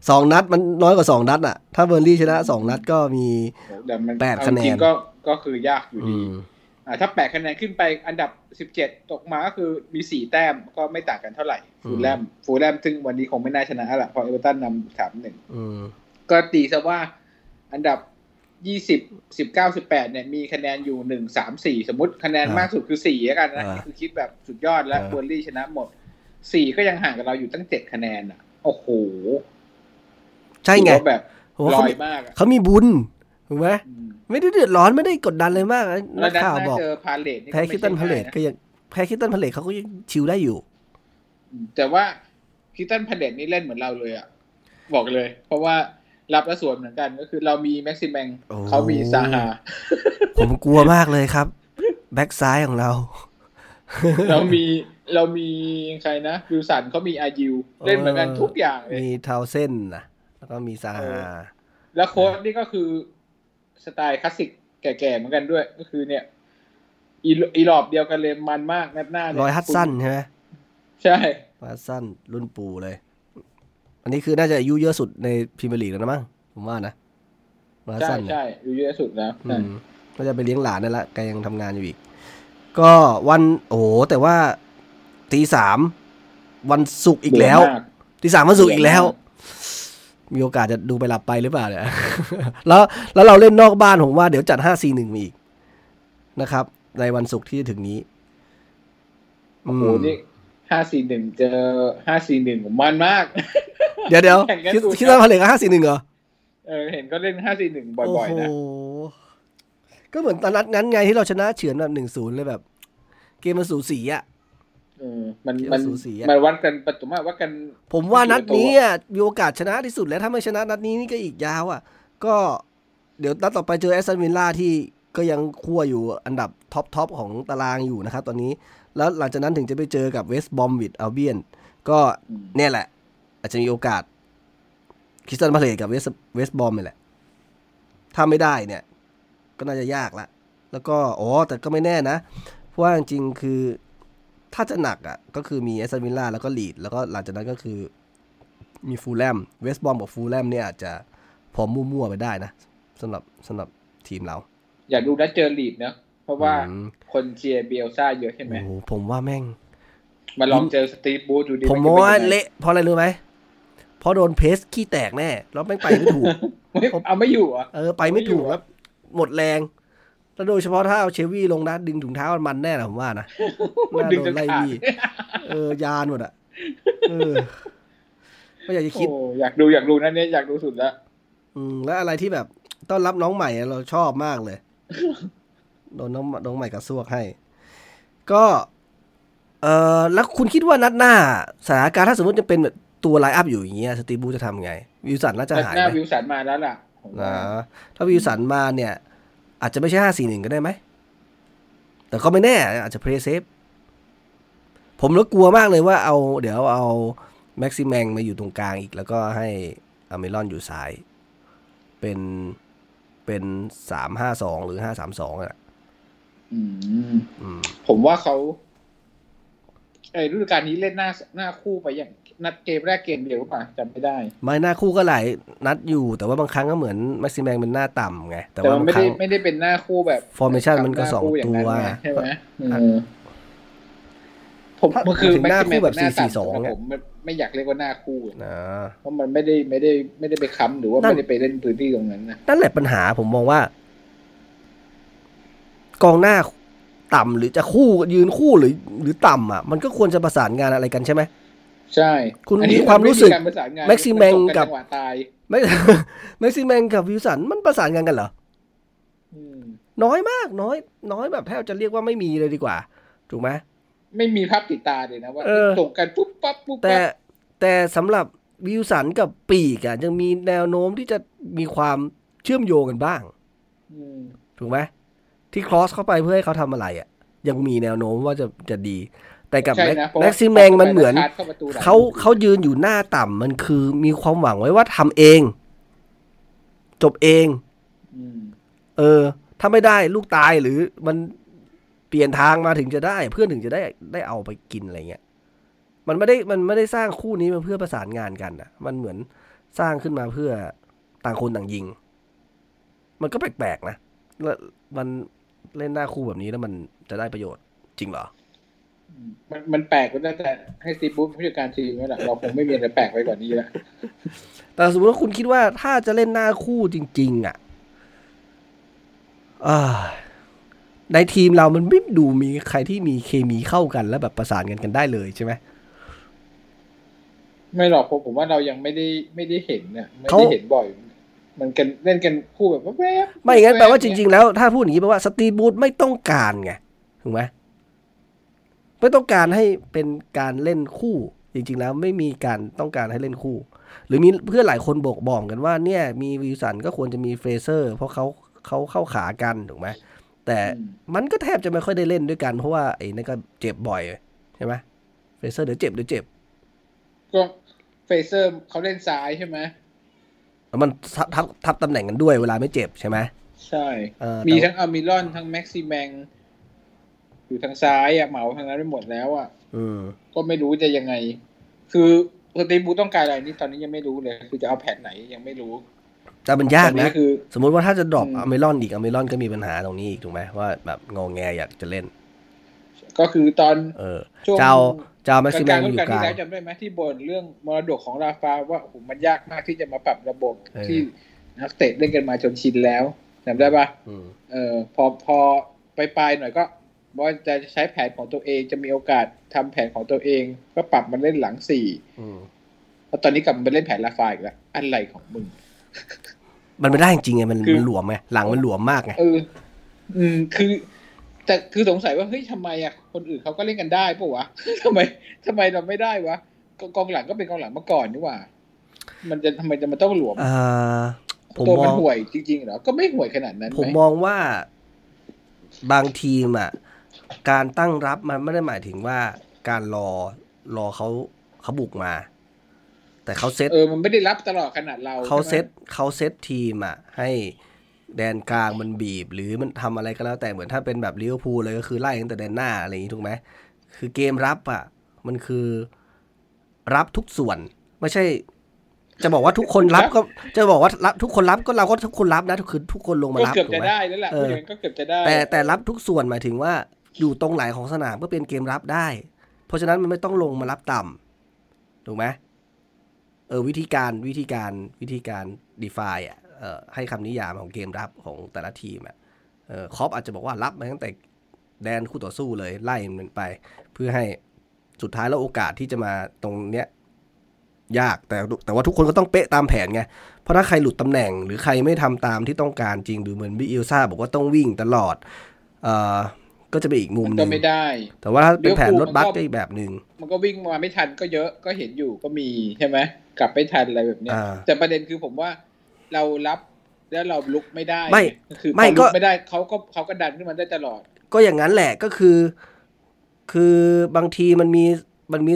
สองนัดมันน้อยกว่าสองนัดอะถ้าเบิร์นลีย์ชนะสองนัดก็มีโหแต่มันแปดเอาคะแนนจริงๆก็ก็คือยากอยู่อืดีมอ่า ถ้าแปดคะแนนขึ้นไปอันดับสิบเจ็ดตกมาก็คือมีสี่แต้มก็ไม่ต่างกันเท่าไหร่ ฟูลแลมฟูลแลมซึ่งวันนี้คงไม่น่าชนะแล้วล่ะเพราะเอเวอร์ตันนำสามหนึ่งอืมก็ตีซะว่าอันดับยี่สิบสิบเก้าสิบแปดเนี่ยมีคะแนนอยู่หนึ่งสามสี่สมมติคะแนนอ่ามมากสุดคือสี่แล้วกันนะอ่านี่คือคิดแบบสุดยอดแล้วอ่าเบอร์ลี่ชนะหมดสี่ก็ยังห่างกับเราอยู่ตั้งเจ็ดคะแนนอะ โอ้โห ใช่ไงถือว่าแบบผมว่าลเขาอยมากอะเขามีบุญ ถูกไหมอืมไม่ได้เดือดร้อนไม่ได้กดดันเลยมากนะแล้นัวกนัดข่าวหน้าบอกเจอพาเลตนี่แพ้ก็คิไม่ตตันใช่พาเลตง่ายนะก็ยังแพ้คริสตัล พาเลซเขาก็ยัง chill ได้อยู่อืมแต่ว่าคริสตัล พาเลซนี่เล่นเหมือนเราเลยอะบอกเลย เพราะว่ารับและสวนเหมือนกันก็คือเรามีแม็กซิแมงโอ้เขามีซาฮาผมกลัวมากเลยครับ แบ็กซ้ายของเรา เรามีเรามีใครนะวิลสันเขามีอายูเล่นเหมือนกันทุกอย่างเลยมีทาวน์เซนด์นะแล้วก็มีซาฮาแล้วโค้ชนี่ก็คือ สไตล์คลาสสิกแก่ๆเหมือนกันด้วย ก็คือเนี่ย อีอีรอบเดียวกันเลยมันมากนัดหน้าเนี่รอยฮัตสันใช่ไหมใช่รอยฮัตสันรุ่นปู่เลย อันนี้คือน่าจะอายุเยอะสุดในพรีเมียร์ลีกแล้วนะมั้งผมว่านะรอยฮัตใช่สันเนี่ยใช่อยู่เยอะสุดแล้วอืมก็จะไปเลี้ยงหลานนั่นแหละแกยังทำงานอยู่อีก ก็วันโอ้โหแต่ว่าตีสามวันศุกร์อีกแล้วเบื่มากตีสามวันศุกร์อีกแล้วเบื่อ มมีโอกาสจะดูไปหลับไปหรือเปล่าเนี่ยแล้วแล้วเราเล่นนอกบ้านผมว่าเดี๋ยวจัดห้าสี่หนึ่งมาอีกนะครับ ในวันศุกร์ที่จะถึงนี้โอ้โหนี่ห้าสี่หนึ่งเจอห้าสี่หนึ่งมันมาก เดี๋ยวเดี๋ยวแข่งกันคิดสุดคิดว่าผลิตห้าสี่หนึ่งเหรอเออเห็นก็เล่นห้าสี่หนึ่งบ่อยๆนะโอ้โหก็เหมือนตอนนัดนั้นไงที่เราชนะเฉือนแบบหนึ่งศูนย์เลยแบบ เกมมันสูสีอะเออ มันเกมมันสูสีอะมันวัดกันปัจจุบันวัดกัน ผมว่านัดนี้อะมีโอกาสชนะที่สุดแล้วถ้าไม่ชนะนัดนี้นี่ก็อีกยาวอะ ก็เดี๋ยวนัดต่อไปเจอแอสตันวิลล่าที่ก็ยังคั่วอยู่อันดับ top top ของตารางอยู่นะครับตอนนี้ แล้วหลังจากนั้นถึงจะไปเจอกับเวสต์บรอมวิชอัลเบียนก็อืมเนี่ยแหละ อาจจะมีโอกาสคริสตัล พาเลซกับเวสเวสต์บรอมนี่แหละ ถ้าไม่ได้เนี่ย ก็น่าจะยากละ แล้วก็อ๋อแต่ก็ไม่แน่นะ เพราะว่าจริงๆคือ ถ้าจะหนักอะก็คือมีแอสตันวิลล่าแล้วก็ลีดแล้วก็หลังจากนั้นก็คือมีฟูลแลมเวสต์บอมกับฟูลแลมเนี่ยอาจจะพอมั่วๆไปได้นะสำหรับสำหรับทีมเรา อยากดูนัดเจอลีดเนอะเพราะว่าอืมคนเชียร์เบลซ่าเยอะใช่ไหมโอ้โหผมว่าแม่ง มาลองเจอสตีฟบูธดูดิผมนมจะองป็นว่ายังไงเละเพราะอะไรรู้ไหมเพราะโดนเพสขี้แตกแน่แล้วแม่งไปไม่ถูกไม่เอาไม่อยู่เหรอะเออไปไม่ถูกไม่อยู่แล้วหมดแรง แล้วโดยเฉพาะถ้าเอาเชวี่ลงนะ ดึงถุงเท้ามันแน่นะผมว่านะน่าดึงโดจนนไล่ขาดบี้เออยานหมดอะเออไม่อยากจะคิดโอ้อยากดูอยากดูนั่นเนี่ยอยากดูสุดแล้วอืมแล้วอะไรที่แบบต้อนรับน้องใหม่อะเราชอบมากเลยโดนน้องน้องใหม่กระซวกให้ ก็เออแล้วคุณคิดว่านัดหน้าสถานการณ์ถ้าสมมติจะเป็นแบบตัว line up อยู่อย่างเงี้ยสตีฟ บรูซจะทำไง วิลสันน่าจะหายหน้าไหมวิลสันมาแล้วล่ะผมว่านะถ้าวิลสันมาเนี่ย อาจจะไม่ใช่ห้าสี่หนึ่งก็ได้ไหม แต่ก็ไม่แน่ อาจจะ play safe ผมแล้วกลัวมากเลยว่าเอา เดี๋ยวเอาแม็กซิแมงมาอยู่ตรงกลางอีก แล้วก็ให้อัลมิรอนอยู่ซ้าย เป็นเป็นสามห้าสองหรือห้าสามสองอะอืมอืมผมว่าเขาไอ้ฤดูกาลนี้เล่นหน้าหน้าคู่ไปอย่าง นัดเกมแรกเกมเดียวหรือเปล่าจำไม่ได้ ไม่หน้าคู่ก็หลายนัดอยู่ แต่ว่าบางครั้งก็เหมือนแม็กซิแมงเป็นหน้าต่ำไงแต่แต่ว่ามันบางไม่ครั้ได้งไม่ได้เป็นหน้าคู่แบบ Formation มันก็หาสองคู่ย่านั้นตัวไงใช่ไหมเออผมถ้ามันคือถึงหน้าคู่แบบหน้าตัด4-4-2ผมไม่ไม่อยากเรียกว่าหน้าคู่นะเพราะมันไม่ได้ไม่ได้ไม่ได้ไปค้ำหรือว่านั่นไม่ได้ไปเล่นพื้นที่ตรงนั้นนะนั่นแหละปัญหาผมมองว่า กองหน้าต่ำหรือจะคู่ยืนคู่หรือ หรือต่ำอะ มันก็ควรจะประสานงานอะไรกันใช่ไหม ใช่ คุณอันนี้มีความรู้สึกนไการประสานงานแม็กซิแมงนจกับจังหวะตายไม่แม็กซิแมงกับวิลสันมันประสานงานกันเหรออืมน้อยมากน้อย น้อยแบบแทบจะเรียกว่าไม่มีเลยดีกว่า ถูกไหมไม่มีภาพติดตาเลยนะว่าเออส่งกันปุ๊บปั๊บปุ๊บแต่ปั๊บแต่สำหรับวิลสันกับปีกอะยังมีแนวโน้มที่จะมีความเชื่อมโยงกันบ้างอืมถูกไหมที่ครอสเข้าไปเพื่อให้เขาทำอะไรอะยังมีแนวโน้มว่าจะจะดี แต่กับใช่นะเพราะว่าแม็กซิแมงมันเหมือนคาดเข้าประตูหลังเขาเขายืนอยู่หน้าต่ำมันคือมีความหวังไว้ว่าทำเอง จบเองอืมเออ ถ้าไม่ได้ลูกตายหรือมันเปลี่ยนทางมาถึงจะได้ เพื่อนถึงจะได้ได้เอาไปกินอะไรเงี้ยมันไม่ได้มันไม่ได้สร้างคู่นี้มาเพื่อประสานงานกันอะ มันเหมือนสร้างขึ้นมาเพื่อต่างคนต่างยิง มันก็แปลกๆนะแล้วมันเล่นหน้าคู่แบบนี้แล้วมันจะได้ประโยชน์จริงเหรอ มันมันแปลกก็ได้แต่ให้สตีฟบูธผู้จัดการทีมนั่นแหละเราคงไม่มีอะไรแปลกไปกว่านี้แล้วแต่สมมติว่าคุณคิดว่าถ้าจะเล่นหน้าคู่จริง ๆ อะอ่าในทีมเรามันไม่ดูมีใครที่มีเคมีเข้ากันแล้วแบบประสานกันกันได้เลยใช่ไหมไม่หรอกผมผมว่าเรายังไม่ได้ไม่ได้เห็นเนี่ยไม่เขาได้เห็นบ่อย มันกันเล่นกันคู่แบบแวบๆไม่งั้นแปลว่าจๆริง ๆ แล้วถ้าพูดอย่างนี้แปลว่าสตีฟ บรูซไม่ต้องการไงถูกไหม ไม่ต้องการให้เป็นการเล่นคู่ จริง ๆ แล้วไม่มีการต้องการให้เล่นคู่ หรือมีเพื่อนหลายคนบอกบอกกันว่าเนี่ยมีวิลสันก็ควรจะมีเฟรเซอร์ เพราะเขาเขาเข้าขากันถูกไหมแต่อืมมันก็แทบจะไม่ค่อยได้เล่นด้วยกัน เพราะว่าไอ้นั่นก็เจ็บบ่อยใช่ไหมเฟรเซอร์เดี๋ยวเจ็บเดี๋ยวเจ็บก็เฟรเซอร์เขาเล่นซ้ายใช่ไหมแล้วมันทับทับทับตำแหน่งกันด้วยเวลาไม่เจ็บใช่ไหมใช่เออมีแต่ทั้งอัลมิรอนทั้งแม็กซิแมง อยู่ทางซ้ายอะเหมาทางนั้นไปหมดแล้วอะอืมก็ไม่รู้จะยังไง คือสตีฟ บรูซต้องการอะไรนี่ตอนนี้ยังไม่รู้เลย คือจะเอาแผนไหนยังไม่รู้แต่มันยากตอนนี้นะคือ สมมุติว่าถ้าจะ drop อืมอัลมิรอนอีกอัลมิรอนก็มีปัญหาตรงนี้อีกถูกไหมว่าแบบงอแงอยากจะเล่น ก็คือตอนเออช่วงเจ้าเจ้าแม็กกซิลางแมกลางงฤอดูยู่กาลกลาที่งแล้วจำได้ไหมที่บ่นเรื่องมรดกของราฟาว่าโอ้โหมันยากมากที่จะมาปรับระบบเออที่นักเตะเล่นกันมาจนชินแล้วจำได้ปะอืมเออพอพอไปปลายๆหน่อยก็ ว่าจะใช้แผนของตัวเองจะมีโอกาสทำแผนของตัวเอง ก็ปรับมันเล่นหลังสี่อืมแล้วตอนนี้กลับมาเป็นเล่นแผนลาฟาอีกแล้วอะไรของมึง มันไม่ได้จริงๆไงมันคือมันหลวมไงหลังมันหลวมมากไงเออ อืมคือ แต่คือสงสัยว่าเฮ้ยทำไมอะคนอื่นเขาก็เล่นกันได้ปะวะทำไมทำไมเราไม่ได้วะกกองหลังก็เป็นกองหลังมาก่อนนี่หว่า มันจะทำไมจะมาต้องหลวมอ่าผมตัวมมัอนงห่วยจริงๆเหรอก็ไม่ห่วยขนาดนั้น ผมไหมองว่าบางทีมอะ การตั้งรับมันไม่ได้หมายถึงว่าการรอรอเขาเขาบุกมา แต่เขาเซตเออมันไม่ได้รับตลอดขนาดเราเขาใช่ไหมเซตเขาเซตทีมอะให้แดนกลางมันบีบ หรือมันทำอะไรก็แล้วแต่เหมือนถ้าเป็นแบบลิเวอร์พูลเลยก็คือไล่ตั้งแต่แดนหน้าอะไรอย่างนี้ถูกไหมคือเกมรับอะ มันคือรับทุกส่วน ไม่ใช่ จะบอกว่าทุกคนรับก็จะบอกว่ารับทุกคนรับก็เราก็ทุกคนรับนะคือทุกคนลงมาก็รับเกือบถูกจะไหมได้แล้วแหละเออพูดอย่างนั้นก็เกือบจะได้ แต่แต่รับทุกส่วนหมายถึงว่า อยู่ตรงไหนของสนามก็เป็นเกมรับได้ เพราะฉะนั้นมันไม่ต้องลงมารับต่ำถูกไหมเออวิธีการวิธีการวิธีการ define อะเออให้คำนิยามของเกมรับของแต่ละทีมอะเออคอปอาจจะบอกว่ารับมาตั้งแต่แดนคู่ต่อสู้เลยไล่มันไป เพื่อให้สุดท้ายแล้วโอกาสที่จะมาตรงเนี้ยยากแต่แต่ว่าทุกคนก็ต้องเป๊ะตามแผนไง เพราะถ้าใครหลุดตำแหน่ง หรือใครไม่ทำตามที่ต้องการจริงหรือเหมือนบิเอลซาบอกว่าต้องวิ่งตลอดเอ่อ ก็จะเป็นอีกมุมมันหก็นึ่งไม่ได้ แต่ว่าถ้าเป็นแผนรถบัสลิเวอร์พูลมันก็ก็อีกแบบหนึ่งมันก็วิ่งมาไม่ทันก็เยอะก็เห็นอยู่ก็มีใช่ไหมกลับไม่ทันอะไรแบบเนี้ยอ่าแต่ประเด็นคือผมว่าเรารับแล้วเราลุกไม่ได้ไม่คือไม่พอก็ลุกไม่ได้เขาก็เขาก็ดันขึ้นมาได้ตลอด ก็อย่างนั้นแหละก็คือ คือบางทีมันมีมันมี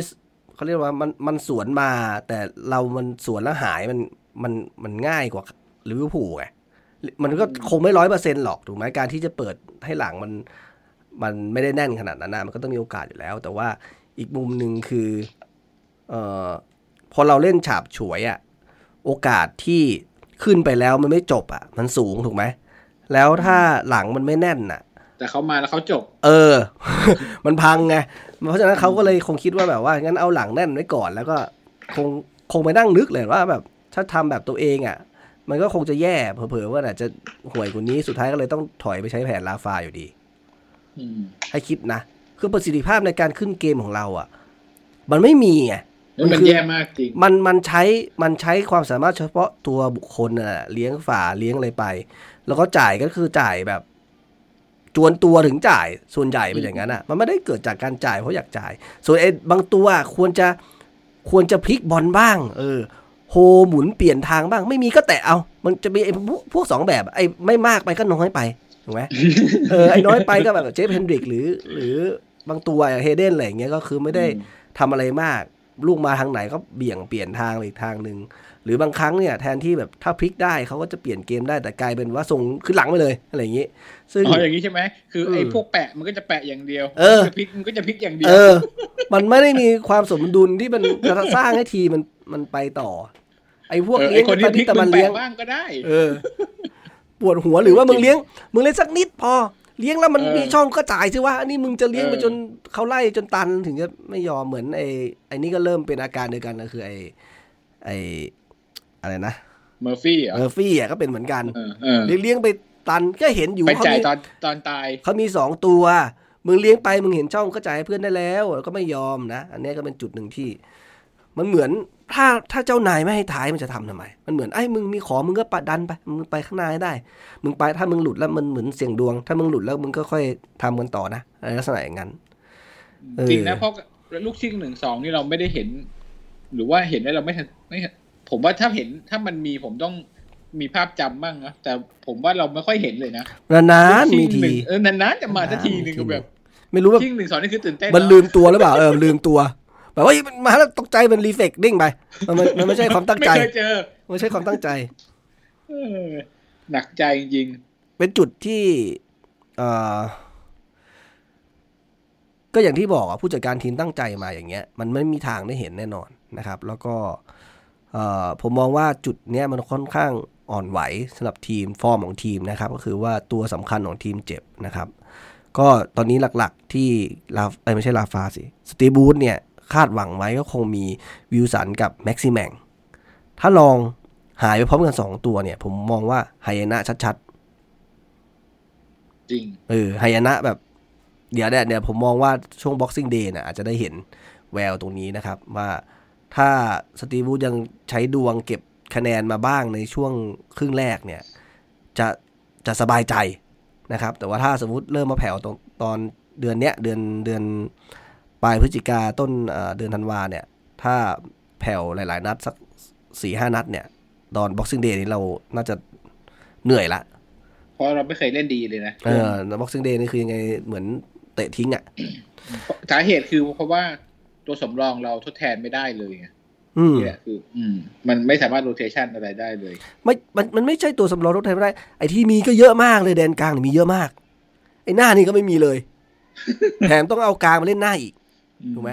เขาเรียกว่ามันมันสวนมา แต่เรามันสวนแล้วหายมันมันมันง่ายกว่าลิเวอร์พูลไงมันก็คงไม่ร้อยเปอร์เซ็นต์หรอกถูกไหมการที่จะเปิดให้หลังมัน มันไม่ได้แน่นขนาดนั้นนะมันก็ต้องมีโอกาสอยู่แล้ว แต่ว่าอีกมุมหนึ่งคือเอ่อพอเราเล่นฉาบฉวยอะโอกาสที่ขึ้นไปแล้วมันไม่จบอะมันสูงถูกไหมแล้วถ้าหลังมันไม่แน่นอะแต่เขามาแล้วเขาจบ เออ มันพังไงเพราะฉะนั้นเขาก็เลยคงคิดว่าแบบว่างั้นเอาหลังแน่นไว้ก่อน แล้วก็คงคงไปนั่งนึกเลยว่าแบบถ้าทำแบบตัวเองอะ มันก็คงจะแย่เผลอๆว่าอาจจะห่วยกว่านี้สุดท้ายก็เลยต้องถอยไปใช้แผนลาฟาอยู่ดีอืม ให้คิดนะ คือประสิทธิภาพในการขึ้นเกมของเราอะ มันไม่มีไงแล้วมันคือแย่มากจริง มันมันใช้มันใช้ความสามารถเฉพาะตัวบุคคลน่ะ เลี้ยงฝาเลี้ยงอะไรไป แล้วก็จ่ายก็คือจ่ายแบบ จวนตัวถึงจ่าย ส่วนใหญ่เป็นอย่างนั้นอะ มันไม่ได้เกิดจากการจ่ายเพราะอยากจ่าย ส่วนไอ้บางตัวควรจะควรจะพลิกบอลบ้าง เออโฮหมุนเปลี่ยนทางบ้าง ไม่มีก็แตะเอา มันจะมีไอ้พวกพวกสองแบบ ไอ้ไม่มากไปก็น้อยไป ถูกไหมเออไอ้น้อยไปก็แบบเจฟเฮนดริกหรือ หรือบางตัวเฮเดนอะไรอย่างเงี้ยก็คือไม่ได้อืมทำอะไรมาก ลูกมาทางไหนก็เบี่ยงเปลี่ยนทางไปอีกทางหนึ่งหรือบางครั้งเนี่ยแทนที่แบบถ้าพลิกได้เขาก็จะเปลี่ยนเกมได้แต่กลายเป็นว่าส่งขึ้นหลังไปเลยอะไรอย่างงี้ ซึ่งอ๋ออย่างนี้ใช่ไหมคือไอ้อืมพวกแปะมันก็จะแปะอย่างเดียวเออจะพลิกมันก็จะพลิกอย่างเดียเอวอมันไม่ได้มีความสมดุลที่มันจะสร้างให้ทีมมันมันไปต่อ ไอ้พวกเออเลี้ยไอ้งคนที่พลิกแต่มัมันนเลี้ยงแปะบ้างก็ได้ เออ ปวดหัวหรือว่ามึงเลี้ยง มึงเลี้ยงสักนิดพอ เลี้ยงแล้วมันเออมีช่องก็จ่ายสิว่าอันนี้มึงจะเลี้ยงไปเออจนเขาไล่จนตันถึงจะไม่ยอมเหมือนไอ้ไอ้นี่ก็เริ่มเป็นอาการเดียวกันนะคือไอ้ไอ้อะไรนะเมอร์ฟี่เหรอเมอร์ฟี่อะก็เป็นเหมือนกันเออเออเลี้ยงเลี้ยงไปตันก็เห็นอยู่ไปเขาจ่ายมีตอนตอนตายเขามีสองตัวมึงเลี้ยงไปมึงเห็นช่องก็จ่ายให้เพื่อนได้แล้วแล้วก็ไม่ยอมนะ อันนี้ก็เป็นจุดหนึ่งที่ มันเหมือนถ้าถ้าเจ้านายไม่ให้ท้ายมันจะทำทำไม มันเหมือนไอ้มึงมีของมึงก็ปะดันไป มึงไปข้างหน้าให้ได้ มึงไปถ้ามึงหลุดแล้วมันเหมือนเสี่ยงดวง ถ้ามึงหลุดแล้วมึงก็ค่อยทำกันต่อนะอะไรลักษณะอย่างนั้นเออจริงนะเพราะลูกชิงหนึ่งสองนี่เราไม่ได้เห็น หรือว่าเห็นแล้วเราไม่ทันไม่เห็นผมว่าถ้าเห็นถ้ามันมีผมต้องมีภาพจำบ้างนะแต่ผมว่าเราไม่ค่อยเห็นเลยนะนานๆมีลูกชิทีงหนึ่งเออนานๆจะมาสักทีหนึ่งก็แบบ ไม่รู้ว่าชิงหนึ่งสองนี่คือตื่นเต้นมันเอะลืมตัวหรือเปล่าเออลืมตัว แบบว่ามันมาแล้วตกใจมันรีเฟกดิ้งไปมันมันมันไม่ใช่ความตั้งไม่ใจเคยเจอไม่ใช่ความตั้งใจเออหนักใจจริงเป็นจุดที่เอ่อก็อย่างที่บอกอะผู้จัดการทีมตั้งใจมาอย่างเงี้ย มันไม่มีทางได้เห็นแน่นอนนะครับ แล้วก็เอ่อผมมองว่าจุดเนี้ยมันค่อนข้างอ่อนไหวสำหรับทีมฟอร์มของทีมนะครับ ก็คือว่าตัวสำคัญของทีมเจ็บนะครับ ก็ตอนนี้หลักๆที่ลาเอ้ยไม่ใช่ลาฟาสิสตีบูธเนี่ย คาดหวังไว้ก็คงมีวิลสันกับแม็กซิแมงถ้าลองหายไปพร้อมกันสองตัวเนี่ย ผมมองว่าไฮยนะชัดๆๆจริง เออไฮยานะแบบ เดี๋ยวเนี่ยเดี๋ยวผมมองว่าช่วง Boxing Day น่ะอาจจะได้เห็นแววตรงนี้นะครับ ว่าถ้าสตีวูดยังใช้ดวงเก็บคะแนนมาบ้างในช่วงครึ่งแรกเนี่ย จะจะสบายใจนะครับ แต่ว่าถ้าสมมติเริ่มมาแผ่วตรงตอนเดือนเนี้ยเดือนเดือน ปลายพฤศจิกาต้นเอ่อเดือนธันวาเนี่ย ถ้าแผ่วหลาย ๆ นัดสักสี่ห้านัดเนี่ยตอน Boxing Day นี้เราน่าจะเหนื่อยละเพราะเราไม่เคยเล่นดีเลยนะเออ Boxing Day นี่คือยังไงเหมือนเตะทิ้งอะสาเหตุคือเพราะว่าตัวสำรองเราทดแทนไม่ได้เลยไงอืมนี่แหละคือ อืม มันไม่สามารถโรเทชันอะไรได้เลย ไม่มันมันไม่ใช่ตัวสำรองรถไทยไม่ได้ไอ้ที่มีก็เยอะมากเลยแดนกลางนี่มีเยอะมาก ไอ้หน้านี่ก็ไม่มีเลย แถมต้องเอากลางมาเล่นหน้าอีก ถูกไหม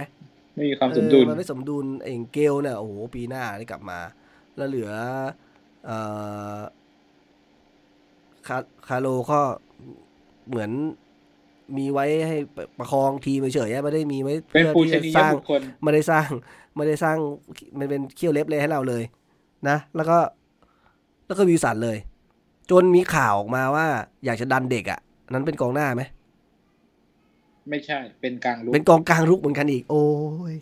ไม่มีความสมดุลเออมันไม่สมดุลเองเกลเนี่ยโอ้โหปีหน้าได้กลับมา แล้วเหลือเอ่อคาคาโลก็เหมือนมีไว้ให้ประคองทีมเฉยๆไม่ได้มีไว้เป็นเพื่อปูที่ชจะนีสยร้างบุคคลไม่ได้สร้างไม่ได้สร้างมันเป็นเขี้ยวเล็บเลยให้เราเลย นะ แล้วก็ แล้วก็วิวสันเลย จนมีข่าวออกมาว่า อยากจะดันเด็กอะ่ะ นั้นเป็นกองหน้าไหม ไม่ใช่ เป็นกลางรุก เป็นกองกลางรุกเหมือนกันอีก โอ้ย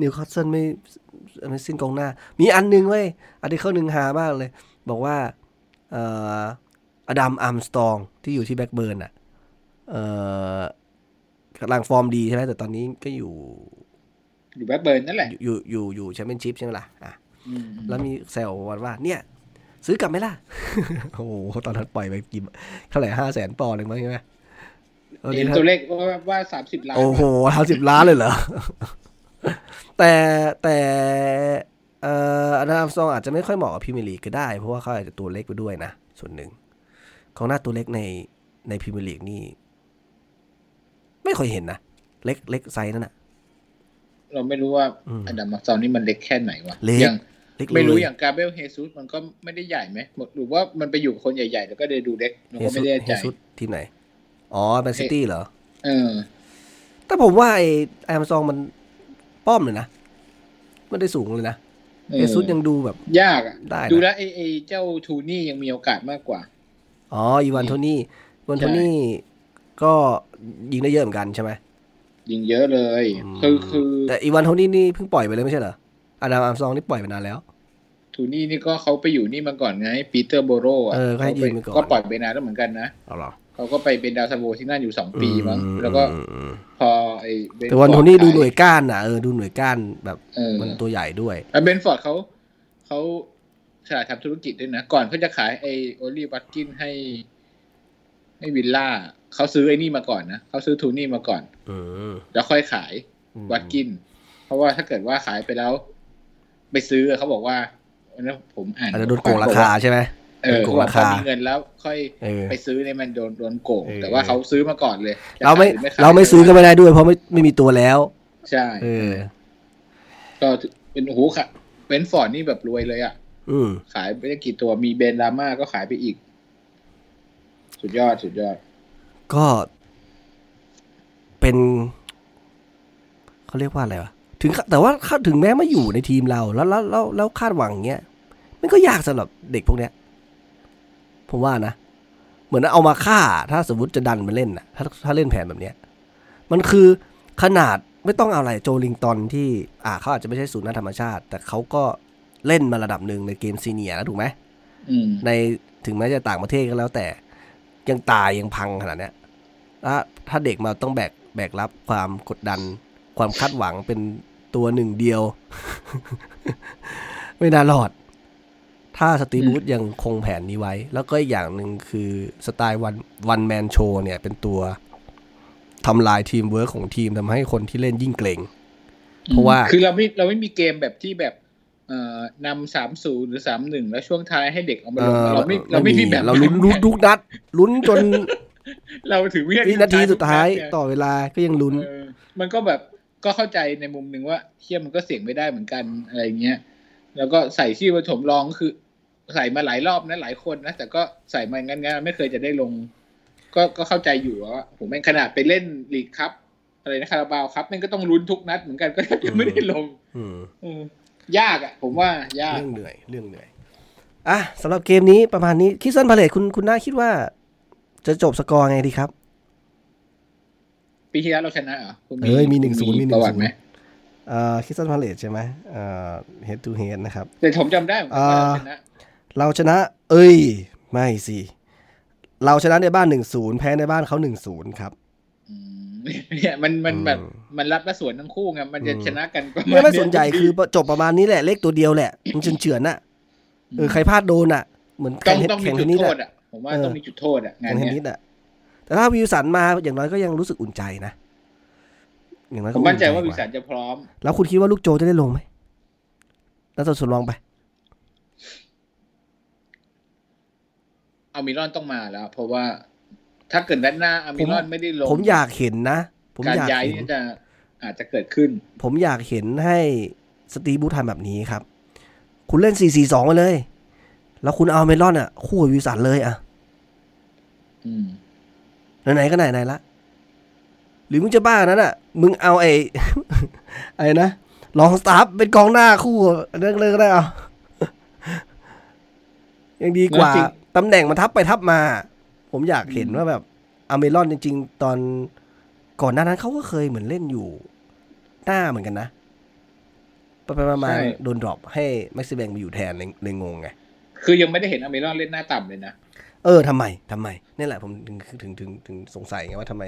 นิวคาสเซิลไม่ไม่สิ้นกองหน้า มีอันหนึงเว้ยอันที่เข้าหนึ่งหามากเลย บอกว่าเอ่ออดัมอาร์มสตรองที่อยู่ที่แบล็คเบิร์นอะเอ่อกำลังฟอร์มดีใช่ไหมแต่ตอนนี้ก็อยู่ อยู่แบล็คเบิร์นนั่นแหละ อยู่อยู่อยู่แชมเปี้ยนชิพใช่ไหมล่ะอะอืมแล้วมีแซววันว่า เนี่ย ซื้อกลับไหมล่ะ โอ้โหตอนนั้นปล่อยไปกี่เท่าไหร่ห้าแสนปอนด์เองมั้งใช่ไหมตอน เห็นี้นถ้าตัวเลขว่าว่าสามสิบล้าน โอ้โหห้าสิบล้านเลยเหรอ แต่แต่เอ่ออนาซองอาจจะไม่ค่อยเหมาะกับพรีเมียร์ลีกก็ได้ เพราะว่าเขาอาจจะตัวเล็กไปด้วยนะ ส่วนหนึ่งของหน้าตัวเล็กในในพรีเมียร์ลีกนี่ ไม่ค่อยเห็นนะ เล็กเล็กไซส์นั่นน่ะเราไม่รู้ว่าอืมอดัมมักซอนนี่มันเล็กแค่ไหนวะเล็กอย่างเล็กไม่รู้เลอย่างกาเบรียลเฮซุสมันก็ไม่ได้ใหญ่ไหมหรือว่ามันไปอยู่กับคนใหญ่ๆ แล้วก็เลยดูเล็กเราก็ไม่แน่ใจเฮซุสทีมไหน อ๋อแมนซิตี้เหรอ เออ แต่ผมว่าไอ้แอมซองมันป้อมเลยนะไม่ได้สูงเลยนะเออเอซุสยังดูแบบ ยากอะได้นะดูแล้วไอ้ไอ้เจ้าทูนี่ยังมีโอกาสมากกว่า อ๋ออีวานโทนี่อีวานใช่โทนี่ก็ยิงได้เยอะเหมือนกันใช่ไหมยิงเยอะเลยมคือคือ แต่อีวานโทนี่นี่เพิ่งปล่อยไปเลยไม่ใช่เหรออาดามอาร์มซองนี่ปล่อยไปนานแล้วทูนี่นี่ก็เขาไปอยู่นี่มาก่อนไงปีเตอร์โบโรอะเออก็ให้ยืมไปก่อนก็ปล่อยไปนานแล้วเหมือนกันนะเอาหรอ เขาก็ไปเป็นดาวซันโวที่นั่นอยู่สองปีมั้งแล้วก็อืมอืมพอไอ้เบฟอร์ดแต่วันโทนี่ดูหน่วยขก้านอะเออดูหน่วยก้านแบบเออมันตัวใหญ่ด้วยแล้วเบนฟอร์ดเขาเขาฉลาดทำธุรกิจด้วยนะ ก่อนเขาจะขายไอโอลีวัตกินให้ให้วิลล่าเขาซื้อไอ้นี่มาก่อนนะเขาซื้อทูนี่มาก่อนอืมแล้วค่อยขายอืมวัตกิน เพราะว่าถ้าเกิดว่าขายไปแล้ว ไปซื้อเขาบอกว่าอันนั้นผมอ่านอาจจะโดนโกงราคาใช่ไหม เออโดนโกเขางบอกราพอคามีเงินแล้วค่อยเออไปซื้อเนี่ยมันโดนโดนโกงเออแต่ว่าเขาซื้อมาก่อนเลยจะเราไม่ขยหอขยเราไม่ซื้อก็ไม่ได้ด้วย เพราะไม่ไม่มีตัวแล้ว ใช่เออก็เป็นโอ้โหค่ะเบนฟอร์ดนี่แบบรวยเลยอะอืมขายไปได้กี่ตัวมีเบนดราม่าก็ขายไปอีก สุดยอดสุดยอด ก็เป็นเขาเรียกว่าอะไรวะถึงแต่ว่าถ้าถึงแม้มาอยู่ในทีมเราแล้วแล้วแล้วแล้วคาดหวังอย่างเงี้ย มันก็ยากสำหรับเด็กพวกเนี้ย ผมว่านะ เหมือนเอามาฆ่า ถ้าสมมติจะดันมาเล่นนะถ้าถ้าเล่นแผนแบบเนี้ย มันคือขนาดไม่ต้องเอาอะไรโจลิงตันที่ อ่าเขาอาจจะไม่ใช่ศูนย์หน้าธรรมชาติ แต่เขาก็เล่นมาระดับหนึ่งในเกมซีเนียร์แล้วถูกไหมอืมในถึงแม้จะต่างประเทศก็แล้วแต่ ยังตายยังพังขนาดเนี้ยถ้าถ้าเด็กมาต้องแบกแบกรับความกดดัน ความคาดหวังเป็นตัวหนึ่งเดียว ไม่น่ารอด ถ้าสตีบูธยังคงแผนนี้ไว้ แล้วก็อีกอย่างหนึ่งคือสไตล์วันวันแมนโชเนี่ยเป็นตัวทำลายทีมเวิร์กของทีมทำให้คนที่เล่นยิ่งเกร็งเพราะว่าคือเราไม่เราไม่มีเกมแบบที่แบบเอ่อนำสามศูนย์หรือสามหนึ่งแล้วช่วงท้ายให้เด็กเอามาลงเออเราไม่เราไม่มีแบบเราลุ้นลุ้นทุกนัดลุ้นจน เราถึงวิวินาทีสุดท้ายทุกนัดไงต่อเวลาก็ยังลุ้นเออมันก็แบบก็เข้าใจในมุมหนึ่งว่าเชี่ยมันก็เสี่ยงไม่ได้เหมือนกันอะไรเงี้ยแล้วก็ใส่ชื่อปฐมรองก็คือ ใส่มาหลายรอบนะหลายคนนะแต่ก็ใส่มางั้นๆไม่เคยจะได้ลง ก็ก็เข้าใจอยู่ว่าผมแม่งขนาดไปเล่นลีกครับ อะไรนะคาราบาวครับแม่งก็ต้องลุ้นทุกนัดเหมือนกันก็ยังไม่ได้ลง อืมเออยากอะ ผมว่ายากเรื่องเหนื่อยเรื่องเหนื่อยอะสำหรับเกมนี้ประมาณนี้คริสตัล พาเลซคุณคุณน่าคิดว่า จะจบสกอร์ไงดีครับ ปีที่แล้วเราชนะเหรอคุณเอ้ยมี1-0มี1-0ประวัติไหมเอ่อคริสตัล พาเลซใช่ไหมเอ่อ head to head นะครับ แต่ผมจำได้เหมือนกันว่าเราชนะ เราชนะ เอ้ย ไม่สิ เราชนะในบ้านหนึ่งศูนย์แพ้ในบ้านเขาหนึ่งศูนย์ครับอืมเนี่ยมันมันอืมแบบมันรับและสวนทั้งคู่ไงมันจะอืมชนะกันประมาณไม่ไม่สนใจเยคือจบประมาณนี้แหละ เลขตัวเดียวแหละ มันเฉือนเฉือนๆน่ะเออใครพลาดโดนอะ เหมือนต้แข่องงเทต้องมีแข่งเทจุนดนิสโทอะษอะผมว่าเออต้องมีจุดโทษอะงานแข่งเทนเนี้นิยสอะแต่ถ้าวิวสันมาอย่างน้อยก็ยังรู้สึกอุ่นใจนะอย่างน้อยผก็มมั่นใจว่าอุ่วิสันจะพร้อม แล้วคุณคิดว่าลูกโจจะได้ลงไหมแล้วทดลองไป อามิรอนต้องมาแล้ว เพราะว่าถ้าเกิดด้านหน้าอามิรอนไม่ได้ลง ผมอยากเห็นนะ ผมการอยากย้ายเห็นนี่จะอาจจะเกิดขึ้น ผมอยากเห็นให้สตีบูธทำแบบนี้ครับ คุณเล่น 4-4-2ไปเลย แล้วคุณเอาเมลอนอะ คู่กับวิวสันเลยอะอืมไหนๆก็ไหนๆละ หรือมึงจะบ้านั้นอะ มึงเอาไอ้ไอ้นะลองสตาร์ฟเป็นกองหน้าคู่เรื่องเลยก็ได้เอายังดีกว่าจริง ตำแหน่งมันทับไปทับมา ผมอยากเห็นว่าแบบอเมรอนจริง ๆ ตอนก่อนหน้านั้นเขาก็เคยเหมือนเล่นอยู่ หน้าเหมือนกันนะไปไปๆมาๆโดนดรอปให้แม็กซิแบงมาอยู่แทนเลยเลยงงไงคือยังไม่ได้เห็นอามิรอนเล่นหน้าต่ำเลยนะเออทำไมทำไมนี่แหละผมถึงถึงถึงถึงสงสัยไงว่าทำไม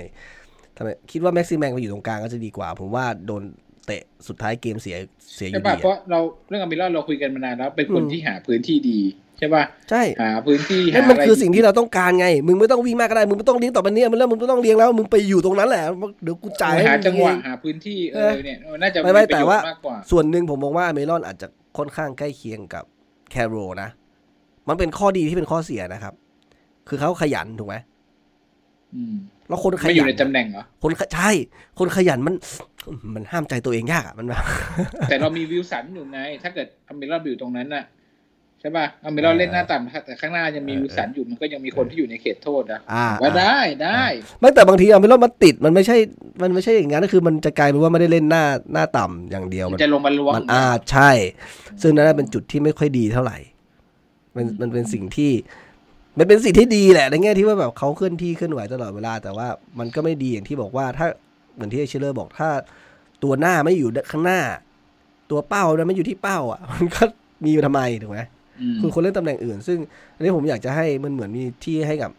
ทำไม คิดว่าแม็กซิแมงไปอยู่ตรงกลางก็จะดีกว่า ผมว่าโดนเตะสุดท้ายเกมเสียเสียอใช่ยู่ป่ะดีเพอะราะเราเรื่องอามิรอนเราคุยกันมานานแล้ว เป็นคนอืมที่หาพื้นที่ดี ใช่ป่ะใช่หาพื้นที่นั่นหามันอะไรคือสิ่งที่เราต้องการไง มึงไม่ต้องวิ่งมากก็ได้ มึงไม่ต้องเลี้ยงต่อไปนี้มันแล้วมึงไม่ต้องเลี้ยงแล้ว มึงไปอยู่ตรงนั้นแหละ เดี๋ยวกูจ่ายหามึจังหวะเอหาพื้นที่เอเอออเนี่ยน่าจะไม่ไม่ประแต่โยชน์ว่ามากกว่า ส่วนหนึ่งผมมองว่าเมลอนอาจจะค่อนข้างใกล้เคียงกับแคโรนะ มันเป็นข้อดีที่เป็นข้อเสียนะครับ คือเขาขยันถูกไหมอืมแล้วคนขไม่อยัยู่นในตำแหน่งเหรอคนขใช่ คนขยันมัน มันห้ามใจตัวเองยากอะมันแบบแต่เรามีวิวสันอยู่ไง ถ้าเกิดอามิรอนอยู่ตรงนั้นน่ะ ใช่ป่ะเอาเมลอนเออเล่นหน้าต่ำแต่ข้างหน้ายังมีเออวิลสันอยู่มันก็ยังมีคนที่อยู่ในเขตโทษนะอ่าว่าได้ได้ไม่แต่บางทีเอาไม่รอดมันติดมันไม่ใช่ มันไม่ใช่อย่างนั้นคือมันจะกลายเป็นว่าไม่ได้เล่นหน้าหน้าต่ำอย่างเดียวมัมันนจะลงมาล้วงมันอ่าใช่ ซึ่งนั่นเป็นจุดที่ไม่ค่อยดีเท่าไหร่ มันมันเป็นสิ่งที่มันเป็นสิ่งที่ดีแหละในแง่ที่ว่าแบบเขาเคลื่อนที่เคลื่อนไหวตลอดเวลา แต่ว่ามันก็ไม่ดีอย่างที่บอกว่าถ้าเหมือนที่ไอเชลเลอร์บอกถ้า ตัวหน้าไม่อยู่ข้างหน้า ตัวเป้านะไม่อยู่ที่เป้าอะ มันก็มีอยู่ทำไมถูกไหม อืมคือคนเล่นตำแหน่งอื่น ซึ่งอันนี้ผมอยากจะให้มันเหมือนมีที่ให้กับ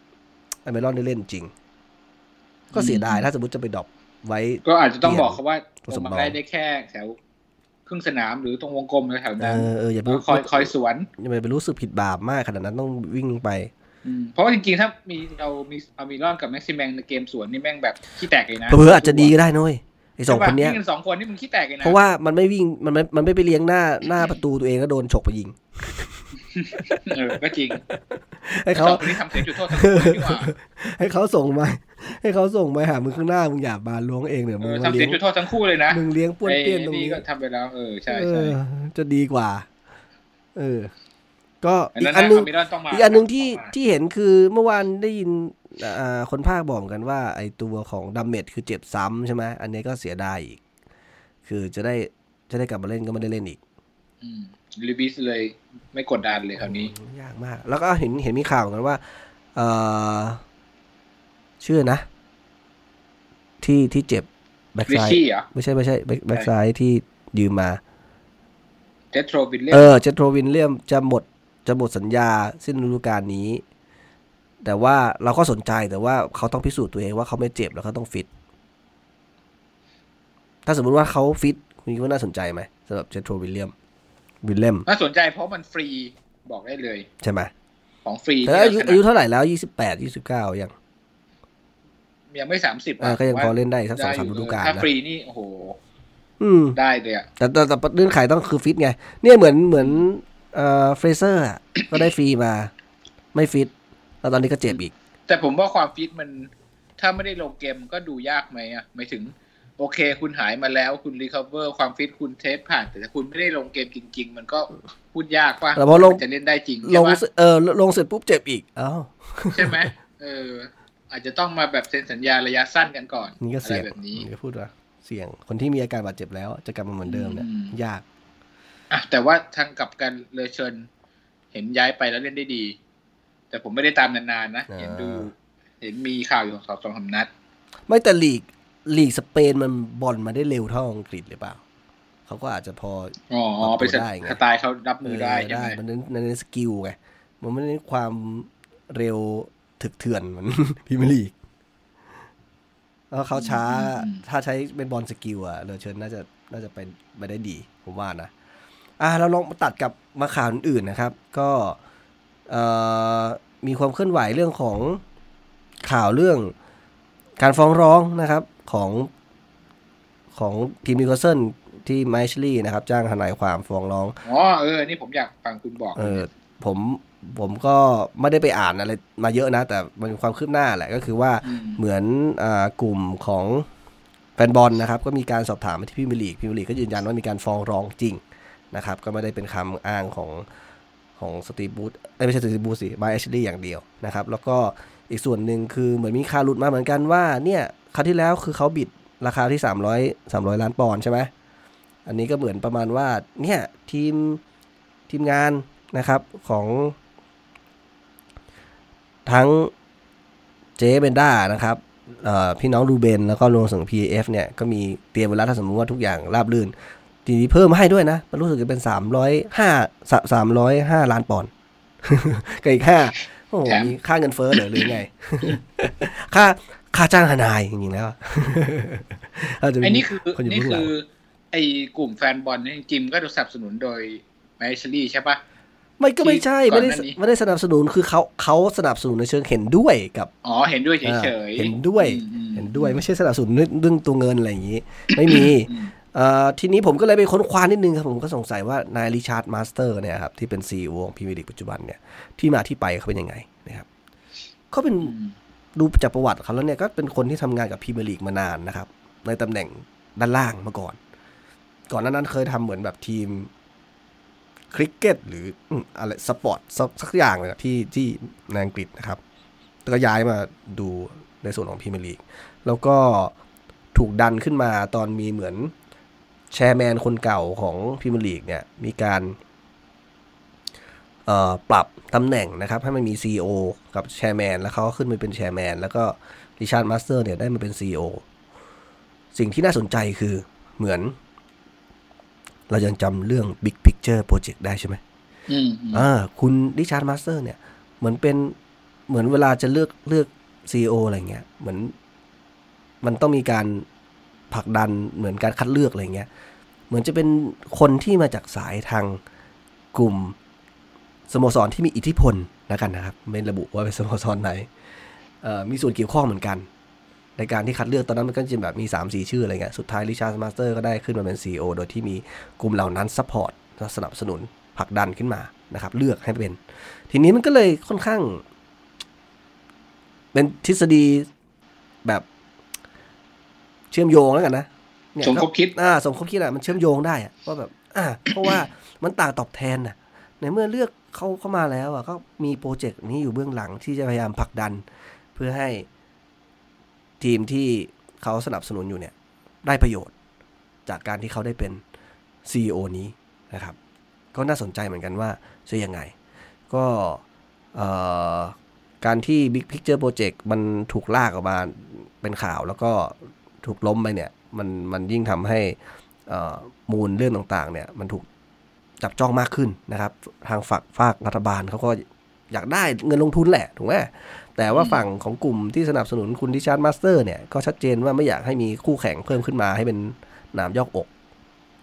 ไอเมรอนได้เล่นจริง ก็เสียดายถ้าสมมติจะไปดรอปไว้ ก็อาจจะต้องบอกเขาว่าตัวลงสำรมาองได้ได้แค่แถวครึ่งสนามหรือตรงวงกลมแถวๆเอนั้นอเอออย่าไปคอยคอยสวนอย่าไปรู้สึกผิดบาปมากขนาดนั้นต้องวิ่งไปอืมเพราะว่าจริงๆ ถ้ามีเรามีอามิรอนกับแม็กซิแมงในเกมสวนนี่แม่งแบบขี้แตกเลยนะเพื่อๆอาจจะดีก็ได้นุ้ยไอสองคนเนี้ยใช่ปะวิ่งกันสองคนนี่มึงขี้แตกเลยนะเพราะว่ามันไม่วิ่งมันไม่มันไม่ไปเลี้ยงหน้าหน้าประตูตัวเองก็โดนฉกไปยิงเออก็จริง ให้เขาสองคนนี้ทำเซฟจุดโทษทั้งคู่นี่หว่าให้เขาส่งมา ให้เขาส่งมาหามึงข้างหน้ามึงอย่าบานล้วงเองเดี๋ยวเอมึงอมาทำเซเลี้ยฟงจุดโทษทั้งคู่เลยนะมึงเลี้ยงป้วนไอ้เปี้ยนตรงนี่นี้ก็ทำไปแล้วเออใช่เอใช่อจะดีกว่า เออ ก็อันอีนั้นกอันนะนึงอามิรอนต้องมาอีกอันหนึ่งที่ต้องมาที่เห็นคือเมื่อวานได้ยินอ่า คนภาคบอกเหมือนกันว่า ไอตัวของดัมเมจคือเจ็บซ้ำใช่ไหมอันนี้ก็เสียดายอีก คือจะได้จะได้กลับมาเล่นก็ไม่ได้เล่นอีกอืมลิบิสเลยไม่กดดันเลยคราวนี้ ยากมาก แล้วก็เห็นเห็นมีข่าวเหมือนกันว่า เออชื่อนะ ที่ที่เจ็บแบ็กริไซด์ชี่เหรอไม่ใช่ไม่ใช่แบ็คแบ็กไซด์ที่ยืมมาเจสโทรวิลเลียเออเจโทรวินเลียมจะหมดจะหมดสัญญาสิ้นฤดูกาลนี้ แต่ว่าเราก็สนใจแต่ว่าเขาต้องพิสูจน์ตัวเองว่าเขาไม่เจ็บแล้วเขาต้องฟิต ถ้าสมมุติว่าเขาฟิตคุณคิดว่าน่าสนใจไหมสำหรับเจโทรวิลเลียมวิลเลียมน่าสนใจเพราะมันฟรีบอกได้เลยใช่ไหมของฟรีแต่อายุอายุเท่าไหร่แล้วยี่สิบแปดยี่สิบเก้ายังยังไม่สามสิบอ่าก็ยังพอเล่นได้สักสองสามฤดูกาลถ้านะฟรีนี่โอ้โหอืมได้เลยอะแต่แต่แต่เรื่องขายต้องคือฟิตไง เนี่ยเหมือนเหมือนเอ่อ Fraser อะก็ได้ฟรีมา ไม่ฟิต แล้วตอนนี้ก็เจ็บอีก แต่ผมว่าความฟิตมันถ้าไม่ได้ลงเกมก็ดูยากไหมอะหมายถึง โอเค คุณหายมาแล้วคุณ recover ความฟิตคุณ test ผ่าน แต่ถ้าคุณไม่ได้ลงเกมจริง ๆ มันก็พูดยากว่าแต่พอลงจะเล่นได้จริงลใช่งปะเสร็จเออลงเสร็จปุ๊บเจ็บอีกเอ้าใช่ไหมเออ อาจจะต้องมาแบบเซ็นสัญญาระยะสั้นกันก่อนนี่ก็อะไรเสี่ยงแบบนี้นี่ก็พูดว่าเสี่ยงคนที่มีอาการบาดเจ็บแล้ว จะกลับมาเหมือนเดิมเนี่ยอืมยากอะแต่ว่าทางกลับกัน Lejeune เห็นย้ายไปแล้วเล่นได้ดี แต่ผมไม่ได้ตามนานๆนะเห็นดู เห็นมีข่าวอยู่สองสองสามนัด ไม่แต่ลีกลีกสเปนมันบอลมาได้เร็วเท่าอังกฤษหรือเปล่าเขาก็อาจจะพออ๋อปรับตัวเป็นสได้ไงสไตล์เขารับมือได้เออใช่ไหมมันเน้นมันเน้นสกิลไงมันไม่ได้เน้นความเร็วถึกเถื่อนเหมือนพรีเมียร์ลีกแล้วเขาช้าถ้าใช้เป็นบอล skill อะ Lejeune น่าจะน่าจะไปไปได้ดี ผมว่านะ อะเราลองมาตัดกับมาข่าวอื่นๆนะครับ ก็เอ่อ มีความเคลื่อนไหวเรื่องของข่าวเรื่องการฟ้องร้องนะครับของของทีมนิโคลเซนที่ไมชลี่นะครับ จ้างทนายความฟ้องร้องอ๋อเออนี่ผมอยากฟังคุณบอกเออผมผมก็ไม่ได้ไปอ่านอะไรมาเยอะนะ แต่มันมีความคืบหน้าแหละก็คือว่าอืมเหมือนอากลุ่มของแฟนบอลนะครับ ก็มีการสอบถามไปที่พิมยร์ลีกพิมยร์ลีกก็ยืนยันว่ามีการฟ้องร้องจริงนะครับ ก็ไม่ได้เป็นคำอ้างของ ของสตีบูธไม่ใช่สตีบูธสิบายแอชลีย์อย่างเดียวนะครับ แล้วก็อีกส่วนหนึ่งคือเหมือนมีข่าวหลุดมาเหมือนกันว่าเนี่ยคราวที่แล้วคือเขาบิดราคาที่ 300 300 ล้านปอนด์ใช่ไหมอันนี้ก็เหมือนประมาณว่าเนี่ยทีมทีมงานนะครับของ ทั้งเจเบนด้านะครับพี่น้องรูเบน แล้วก็รวมถึง PAF เนี่ยก็มีเตรียมไว้แล้วถ้าสมมติว่าทุกอย่างราบรื่น ทีนี้เพิ่มให้ด้วยนะ มันรู้สึกจะเป็นสามร้อยห้าสามร้อยห้าล้านปอนด์กับอีกห้าโอ้โหแถมมีค่าเงินเฟ้อเหรอหรือไง ค่าค่าจ้างทนายจริงๆแล้วาจจะมีไอ้นี่คือคนอยู่นี่เบื้องหลัคืงอไอ้กลุ่มแฟนบอลนี่จริงๆก็ถูกสนับสนุนโดยแมชลี่ใช่ปะไม่ก็ไม่ใช่ที่ก่ไม่อนได้หน้านี้ไม่ได้สนับสนุนคือเขาเขาสนับสนุนในเชิงเห็นด้วยกับอ๋อเห็นด้วยเฉอ่ายๆเห็นด้วยอืมเห็นด้วยไม่ใช่สนับสนุนเรื่องตัวเงินอะไรอย่างนี้ ไม่มีอืมเอ่อ ทีนี้ผมก็เลยไปค้นคว้านิดนึงครับ ผมก็สงสัยว่านายริชาร์ดมาสเตอร์เนี่ยครับที่เป็น CEO ของพรีเมียร์ลีกปัจจุบันเนี่ยที่มาที่ไปเขาเป็นยังไงนะครับเขาเป็นดูจากประวัติเขาแล้วเนี่ยก็เป็นคนที่ทำงานกับพรีเมียร์ลีกมานานนะครับ ในตำแหน่งด้านล่างมาก่อน ก่อนหน้านั้นเคยทำเหมือนแบบทีมคริกเก็ตหรืออะไรสปอร์ตสักอย่างเลยอะที่ที่ในอังกฤษนะครับก็ย้ายมาดูในส่วนของพรีเมียร์ลีกแล้วก็ถูกดันขึ้นมาตอนมีเหมือน chairman คนเก่าของพรีเมียร์ลีกเนี่ยมีการเอ่อปรับตำแหน่งนะครับให้มันมี CEO กับ chairman แล้วเขาก็ขึ้นมาเป็น chairman แล้วก็ริชาร์ดมาสเตอร์เนี่ยได้มาเป็น CEO สิ่งที่น่าสนใจคือเหมือน เรายังจำเรื่อง Big Picture Project ได้ใช่ไหมอืมอืมอ่าคุณริชาร์ดมาสเตอร์เนี่ย เหมือนเป็นเหมือนเวลาจะเลือกเลือก CEO ะไรเงี้ย เหมือนมันต้องมีการ ผลักดันเหมือนการคัดเลือกอะไรเงี้ยเหมือนจะเป็นคนที่มาจากสายทางกลุ่มสโมสรที่มีอิทธิพลแล้วกันนะครับ ไม่ระบุว่าเป็นสโมสรไหนมีส่วนเกี่ยวข้องเหมือนกัน ในการที่คัดเลือกตอนนั้นมันก็จะแบบมีสามสี่ชื่ออะไรเงี้ยสุดท้ายริชาร์ดมาสเตอร์ก็ได้ขึ้นมาเป็น CEO โดยที่มีกลุ่มเหล่านั้น support สนับสนุนผลักดันขึ้นมานะครับ เลือกให้เป็น ทีนี้มันก็เลยค่อนข้าง เป็นทฤษฎีแบบ เชื่อมโยงแล้วกันนะเนี่ยสมคบคิดอ่าสมคบคิดอะมันเชื่อมโยงได้อะว่าแบบอ่าเพราะว่ามันต่างตอบแทนน่ะในเมื่อเลือกเขาเข้ามาแล้วอะก็มีโปรเจกต์นี้อยู่เบื้องหลังที่จะพยายามผลักดัน เพื่อให้ทีมที่เขาสนับสนุนอยู่เนี่ย ได้ประโยชน์ จากการที่เขาได้เป็น CEO นี้นะครับ ก็น่าสนใจเหมือนกันว่าจะยังไง ก็เอ่อการที่ Big Picture Project มันถูกลากออกมาเป็นข่าวแล้วก็ ถูกล้มไปเนี่ยมันมันยิ่งทำให้เอ่อมูฟเรื่องต่างๆเนี่ยมันถูกจับจ้องมากขึ้นนะครับ ทางฝั่งฝากรัฐบาลเขาก็อยากได้เงินลงทุนแหละถูกไหมแต่ว่าฝั่งของกลุ่มที่สนับสนุนคุณริชาร์ดมาสเตอร์เนี่ยก็ชัดเจนว่าไม่อยากให้มีคู่แข่งเพิ่มขึ้นมาให้เป็นหนามยอกอก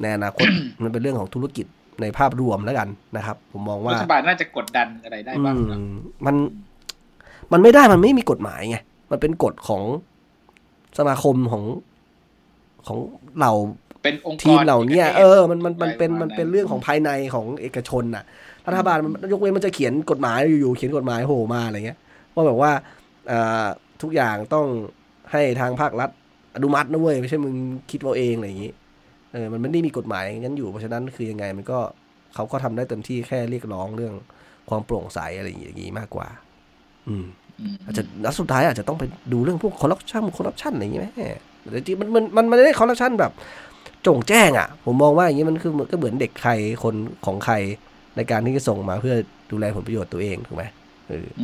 ในอนาคตมันเป็นเรื่องของธุรกิจในภาพรวมแล้วกันนะครับ ผมมองว่ารัฐบาลน่าจะกดดันอะไรได้บ้างนะอืมมันมันไม่ได้มันไม่มีกฎหมายไงมันเป็นกฎของ สมาคมของของเหล่าเป็นองค์กรทีมเหล่าเนี้ยกประภทเออมันมันมันเป็นอะไรประมาณมันเป็นนั้นเรื่องของภายในของเอกชนน่ะ รัฐบาลมันยกเว้นมันจะเขียนกฎหมายอยู่ๆเขียนกฎหมายโผล่มาอะไรเงี้ยว่าแบบว่าอ่าทุกอย่างต้องให้ทางภาครัฐอนุมัตินะเว้ยไม่ใช่มึงคิดเอาเองอะไรอย่างงี้เออมันไม่ได้มีกฎหมายงั้นอยู่เพราะฉะนั้นคือยังไงมันก็เขาก็ทำได้เต็มที่แค่เรียกร้องเรื่องความโปร่งใสอะไรอย่างงี้มากกว่า อืม อาจจะแล้วสุดท้ายอาจจะต้องไปดูเรื่องพวกคอร์รัปชันคอร์รัปชันอะไรอย่างเงี้ยไหมแต่จริงมันมันมันไม่ได้คอร์รัปชันแบบโจ่งแจ้งอะ ผมมองว่าอย่างนี้มันคือก็เหมือนเด็กใครคนของใครในการที่จะส่งมาเพื่อดูแลผลประโยชน์ตัวเองถูกไหม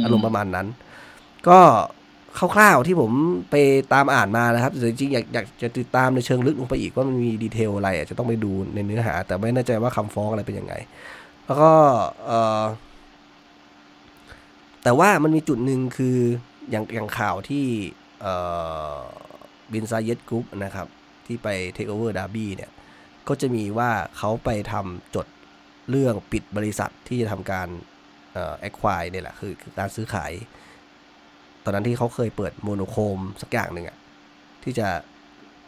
อารมณ์ประมาณนั้น ก็คร่าวๆที่ผมไปตามอ่านมานะครับจริงๆอยากอยากจะติดตามในเชิงลึกลงไปอีกว่ามันมี detail อะไรอาจจะต้องไปดูในเนื้อหา แต่ไม่แน่ใจว่าคำฟ้องอะไรเป็นยังไง แล้วก็เออ แต่ว่ามันมีจุดหนึ่งคืออย่างอย่างข่าวที่เอ่อ Bin Zayed Group นะครับ ที่ไปเทคโอเวอร์ดาร์บี้เนี่ย ก็จะมีว่าเขาไปทำจดเรื่องปิดบริษัทที่จะทำการเอ่อ acquire เนี่ยแหละคือคือการซื้อขาย ตอนนั้นที่เขาเคยเปิด Monochrome สักอย่างหนึ่งอะที่จะ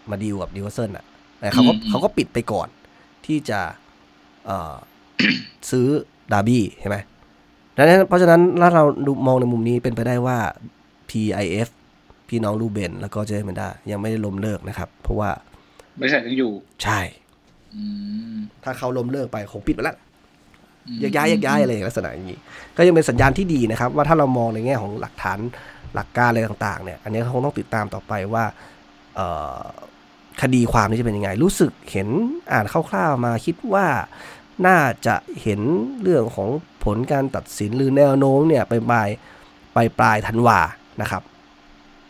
มาดีลกับดิวเซนอะแต่เขาก็อืมอืมเขาก็ปิดไปก่อนที่จะเอ่อซื้อดาร์บี้ใช่ไหม ดังนั้นเพราะฉะนั้นถ้าเราดูมองในมุมนี้เป็นไปได้ว่า PIF พี่น้องรูเบนแล้วก็เจมันดายังไม่ได้ล้มเลิกนะครับ เพราะว่าบริษัทยังอยู่ ใช่อืมถ้าเขาล้มเลิกไปคงปิดไปแล้วอืมแยกย้ายแยกย้ายอะไรลักษณะอย่างนี้ ก็ยังเป็นสัญญาณที่ดีนะครับ ว่าถ้าเรามองในแง่ของหลักฐานหลักการอะไรต่างๆ เนี่ย อันนี้คงต้องติดตามต่อไปว่าเอ่อคดีความนี้จะเป็นยังไง รู้สึกเห็นอ่านคร่าวๆมาคิดว่าน่าจะเห็นเรื่องของ ผลการตัดสินหรือแนวโน้มเนี่ยไปปลายไปปลายธันวานะครับ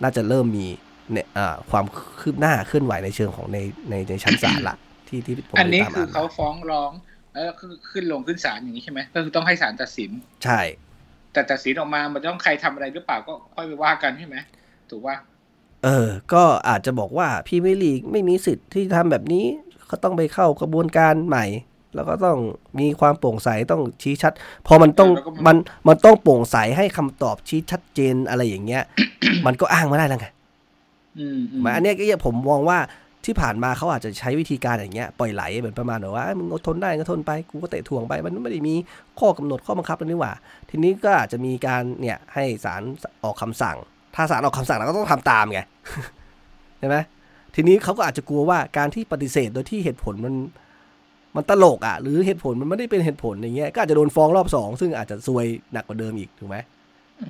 น่าจะเริ่มมีเนี่ยเอ่อความคืบหน้าเคลื่อนไหวในเชิงของในในในชั้นศาลละที่ที่ผมอันนี้ได้ตามคือมาเขาฟ้องร้องแล้วคือขึ้นลงขึ้นศาลอย่างนี้ใช่ไหมก็คือต้องให้ศาลตัดสิน ใช่ แต่ตัดสินออกมามันต้องใครทำอะไรหรือเปล่าก็ค่อยไปว่ากันใช่ไหมถูกว่า เออ ก็อาจจะบอกว่าพรีเมียร์ลีกไม่มีสิทธิ์ที่ทำแบบนี้เขาต้องไปเข้ากระบวนการใหม่ แล้วก็ต้องมีความโปร่งใสต้องชี้ชัด พอมันต้องแล้วก็มันมันมันต้องโปร่งใสให้คำตอบชี้ชัดเจนอะไรอย่างเงี้ย มันก็อ้างไม่ได้แล้วไงอืมอืมหมายอันเนี้ยก็ยังผมมองว่าที่ผ่านมาเขาอาจจะใช้วิธีการอย่างเงี้ยปล่อยไหลเหมือนประมาณแบบว่าเอ้ยมึงอดทนได้ก็ทนไปกูก็เตะถ่วงไป มันไม่ได้มีข้อกำหนดข้อบังคับเลยนี่หว่า ทีนี้ก็อาจจะมีการเนี่ยให้ศาลออกคำสั่ง ถ้าศาลออกคำสั่งเราก็ต้องทำตามไงใช่ไหมทีนี้เขาก็อาจจะกลัวว่าการที่ปฏิเสธโดยที่เหตุผลมัน มันตลกอะ หรือเหตุผลมันไม่ได้เป็นเหตุผลอย่างเงี้ยก็อาจจะโดนฟ้องรอบสองซึ่งอาจจะซวยหนักกว่าเดิมอีกถูกไหม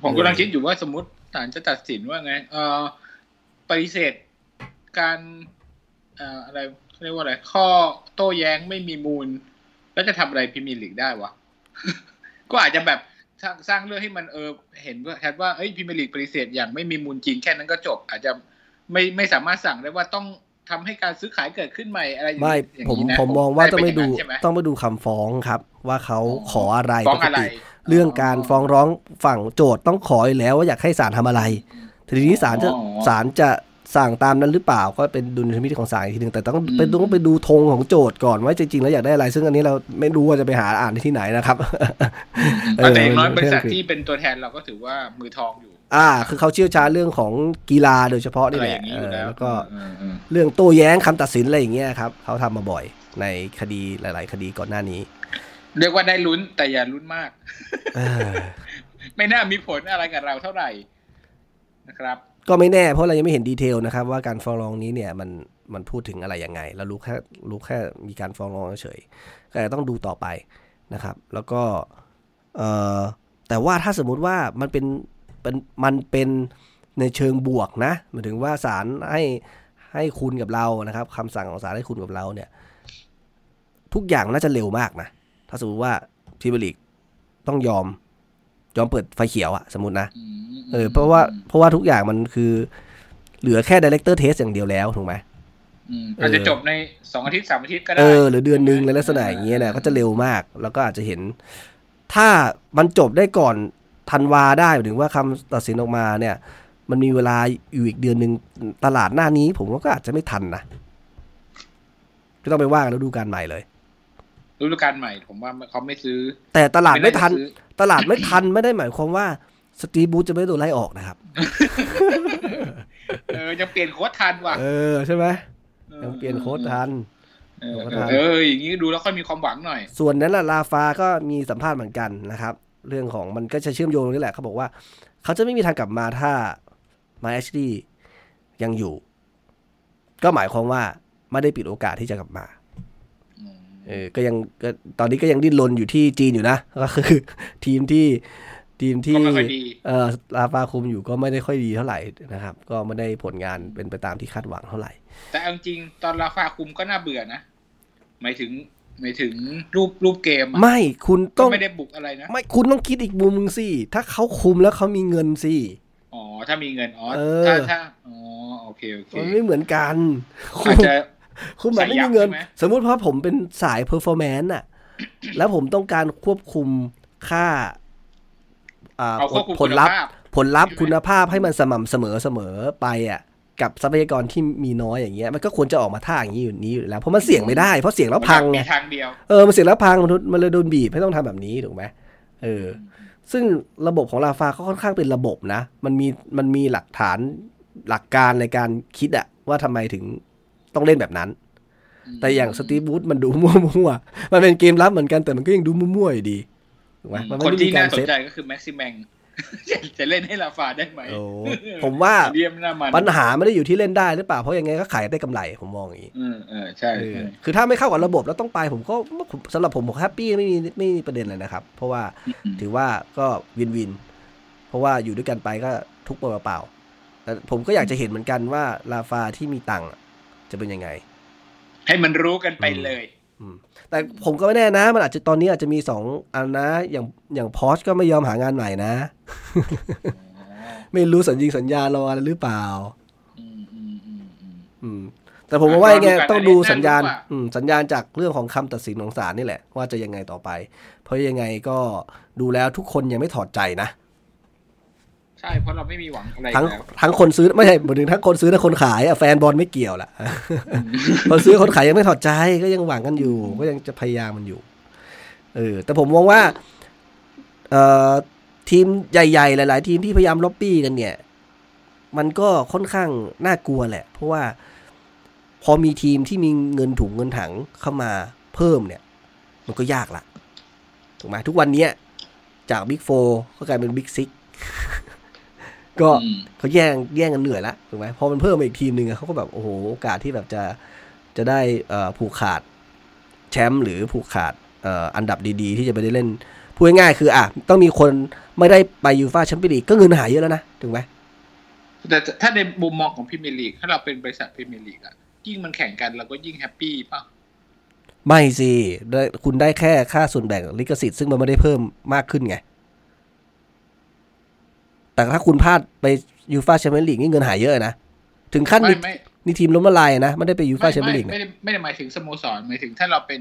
ผมกำลังคิดอยู่ว่าสมมติศาลจะตัดสินว่าไงเออปฏิเสธการเอ่ออะไรเรียกว่าอะไร ข้อโต้แย้งไม่มีมูล แล้วจะทำอะไรพรีเมียร์ลีกได้วะ ก็อาจจะแบบสร้างสร้างเรื่องให้มันเออเห็นว่าแทว่าเอ้ยพรีเมียร์ลีกปฏิเสธอย่างไม่มีมูลจริงแค่นั้นก็จบ อาจจะไม่ไม่สามารถสั่งได้ว่าต้อง ทำให้การซื้อขายเกิดขึ้นใหม่อะไรอย่างไม่อย่างผมนี้นะผมมองว่าต้องไปเป็นดูย่างนั้นใช่ไหมต้องไปดูคำฟ้องครับ ว่าเขาอ๋อขออะไรฟ้อปงกอะไรติเรื่องการฟ้องร้องฝั่งโจทย์ต้องขออยู่แล้วว่าอยากให้ศาลทำอะไร ทีนี้ศาลจะอ๋อศาลจะสั่งตามนั้นหรือเปล่าก็เป็นดุลพินิจของศาลอีกทีหนึ่งแต่ต้องอืมไปต้องไปดูธงของโจทย์ก่อนว่าจริงๆแล้วอยากได้อะไร ซึ่งอันนี้เราไม่รู้ว่าจะไปหาอ่านได้ที่ไหนนะครับเออแต่อย่างน้อยมันบริษัทเรื่องที่เป็นตัวแทนเราก็ถือว่ามือทองอยู่ อ่า คือเขาเชี่ยวชาญเรื่องของกีฬาโดยเฉพาะนี่อะไรแหอละย่างนี้เออยู่อแล้วแล้วก็เออเออเรื่องโต้แย้งคำตัดสินอะไรอย่างเงี้ยครับเขาทำมาบ่อยในคดีหลาย ๆ คดีก่อนหน้านี้ เรียกว่าได้ลุ้นแต่อย่าลุ้นมากเออไม่น่ามีผลอะไรกับเราเท่าไหร่นะครับ ก็ไม่แน่เพราะเรายังไม่เห็นดีเทลนะครับ ว่าการฟ้องร้องนี้เนี่ยมันมันพูดถึงอะไรยังไงเรารู้แค่รู้แค่มีการฟ้องร้องเฉยๆก็อาจจะต้องดูต่อไปนะครับ แล้วก็เอ่อแต่ว่าถ้าสมมุติว่ามันเป็นเป็น มันเป็นในเชิงบวกนะหมายถึงว่าศาลให้ให้คุณกับเรานะครับคำสั่งของศาลให้คุณกับเราเนี่ย ทุกอย่างน่าจะเร็วมากนะ ถ้าสมมติว่าพรีเมียร์ลีกต้องยอม ยอมเปิดไฟเขียวอะสมมตินะเออเพราะว่าเพราะว่าทุกอย่างมันคือ เหลือแค่ director test อย่างเดียวแล้วถูกไหมอืมอาจจะจบในสองอาทิตย์สามอาทิตย์ก็เอได้อหรือเดือนหนึงในลักษณะอย่างเงี้ยเนี่ยก็จะเร็วมาก แล้วก็อาจจะเห็น ถ้ามันจบได้ก่อน ธันวาได้หมายถึงว่าคำตัดสินออกมาเนี่ย มันมีเวลาอยู่อีกเดือนหนึ่งตลาดหน้านี้ ผมว่าก็อาจจะไม่ทันนะก็ต้องไปว่ากันแล้วดูการใหม่เลยฤดูกาลใหม่ผมว่าเขาไม่ซื้อ แต่ตลาดไม่ทันาจะซื้อตลาดไม่ทันไม่ได้หมายความว่าสตีฟบูธจะไม่โดนไล่ออกนะครับ เออยังเปลี่ยนโค้ดทันว่ะ เออใช่ไหมยังเปลี่ยนโค้ดทันเออโค้ดเอทัอนเอออย่างนี้ดูแล้วค่อยมีความหวังหน่อย ส่วนนั้นล่ะลาฟาก็มีสัมภาษณ์เหมือนกันนะครับ เรื่องของมันก็จะเชื่อมโยงตรงนี่แหละเขาบอกว่า เขาจะไม่มีทางกลับมาถ้ามาแอชลียังอยู่ ก็หมายความว่าไม่ได้ปิดโอกาสที่จะกลับมาเออก็ยังก็ตอนนี้ก็ยังดิ้นรนอยู่ที่จีนอยู่นะ ก็คือ ทีมที่ทีมที่ก็ไม่ค่อยดีเออลาฟาคุมอยู่ก็ไม่ได้ค่อยดีเท่าไหร่นะครับ ก็ไม่ได้ผลงานเป็นไปตามที่คาดหวังเท่าไหร่ แต่เอาจริงๆตอนราฟาคุมก็น่าเบื่อนะหมายถึง หมายถึงรูปรูปเกมอะไม่คุณก็ต้องไม่ได้บุกอะไรนะ ไม่คุณต้องคิดอีกมุมนึงสิ ถ้าเขาคุมแล้วเขามีเงินสิ อ๋อ ถ้ามีเงินอ๋อเออถ้าถ้าอ๋อโอเคโอเคมันไม่เหมือนกันอาจจะคุมแบบไม่สายยัมีบเงินใช่ไหมสมมุติว่าผมเป็นสาย performance อะแล้วผมต้องการควบคุมค่าอ่าเอาควบคุมผลลัพธ์คุณภาพผลลัพธ์ใช่ไหมคุณภาพให้มันสม่ำเสมอเสมอไปอะ กับทรัพยากรที่มีน้อยอย่างเงี้ยมันก็ควรจะออกมาท่าอย่างนี้อยู่นี้อยู่แล้วเพราะมันเสี่ยงไม่ได้เพราะเสี่ยงแล้วพังไงมีทางเดียวเออมันเสี่ยงแล้วพังมันเลยโดนบีบให้ต้องทำแบบนี้ถูกไหมเออ ซึ่งระบบของราฟาก็ค่อนข้างเป็นระบบนะ มันมีมันมีหลักฐานหลักการในการคิดอะว่าทำไมถึงต้องเล่นแบบนั้น แต่อย่างสตีฟบูธมันดูมั่วๆมันเป็นเกมลับเหมือนกันแต่มันก็ยังดูมั่วๆอยู่ดีถูกไหมมันคนไม่ได้ที่มีกาน่ารสเซนตใจก็คือแม็กซิแมง จะจะเล่นให้ลาฟาได้ไหมโอ้ผมว่าเดียมหน้ามันปัญหาไม่ได้อยู่ที่เล่นได้หรือเปล่า เพราะยังไงก็ขายได้กำไรผมมองอย่างนี้เออเออใช่เออใช่ คือถ้าไม่เข้ากับระบบแล้วต้องไปผมก็ผมสำหรับผมผมแฮปปี้ไม่มีไม่มีประเด็นเลยนะครับ เพราะว่าอืมถือว่าก็วินวิน เพราะว่าอยู่ด้วยกันไปก็ทุกข์เปล่าๆแต่ผมก็อยากจะเห็นเหมือนกันว่าลาฟาที่มีตังค์อะจะเป็นยังไง ให้มันรู้กันไปเลยอืม แต่ผมก็ไม่แน่นะ มันอาจจะตอนนี้อาจจะมีสองอันนะ อย่างอย่างพอชก็ไม่ยอมหางานใหม่นะ ไม่รู้สัญญิงสัญญารออะไรหรือเปล่า อืมอืมอืมอืมอืมแต่ผมว่ายังไงรอดูกันต้องดูอันนี้สัญญาณน่ารู้ว่าอืมสัญญาณจากเรื่องของคำตัดสินของศาลนี่แหละ ว่าจะยังไงต่อไป เพราะยังไงก็ดูแล้วทุกคนยังไม่ถอดใจนะใช่เพราะเราไม่มีหวังอะไรทั้งแล้วทั้งคนซื้อไม่ใช่หมายถึงทั้งคนซื้อและคนขายอะแฟนบอลไม่เกี่ยวละคนซื้อคนขายยังไม่ถอดใจก็ยังหวังกันอยู่ ก็ยังจะพยายามมันอยู่เออแต่ผมมองว่าเอ่อทีมใหญ่ ๆ หลาย ๆ ทีมที่พยายามล็อบบี้กันเนี่ย มันก็ค่อนข้างน่ากลัวแหละ เพราะว่าพอมีทีมที่มีเงินถุงเงินถังเข้ามาเพิ่มเนี่ย มันก็ยากละถูกไหมทุกวันเนี้ยจาก Big Four ก็กลายเป็น Big Six ก็อืมเขาแย่งแย่งกันเหนื่อยละถูกไหมพอมันเพิ่มมาอีกทีมหนึ่งอะเขาก็แบบโอ้โหโอกาสที่แบบจะจะได้เอ่อผูกขาดแชมป์หรือผูกขาดเอ่ออันดับดีๆ ที่จะไปได้เล่นพูดง่ายๆคืออะต้องมีคนไม่ได้ไปยูฟาแชมเปี้ยนลีกก็เงินหายเยอะแล้วนะถูกไหมแต่ถ้าในมุมมองของพรีเมียร์ลีกถ้าเราเป็นบริษัทพรีเมียร์ลีกอะยิ่งมันแข่งกันเราก็ยิ่ง happy ป่ะไม่สิได้คุณได้แค่ค่าส่วนแบ่งลิขสิทธิ์ซึ่งมันไม่ได้เพิ่มมากขึ้นไง แต่ถ้าคุณพลาดไปยูฟาแชมเปี้ยนลีกนี่เงินหายเยอะนะ ถึงขั้นไม่มีไม่นี่ทีมล้มละลายนะ ไม่ได้ไปยูฟาไม่แชมเปี้ยนลีกไม่นะได้ไม่ได้หมายถึงสโมสรหมายถึงถ้าเราเป็น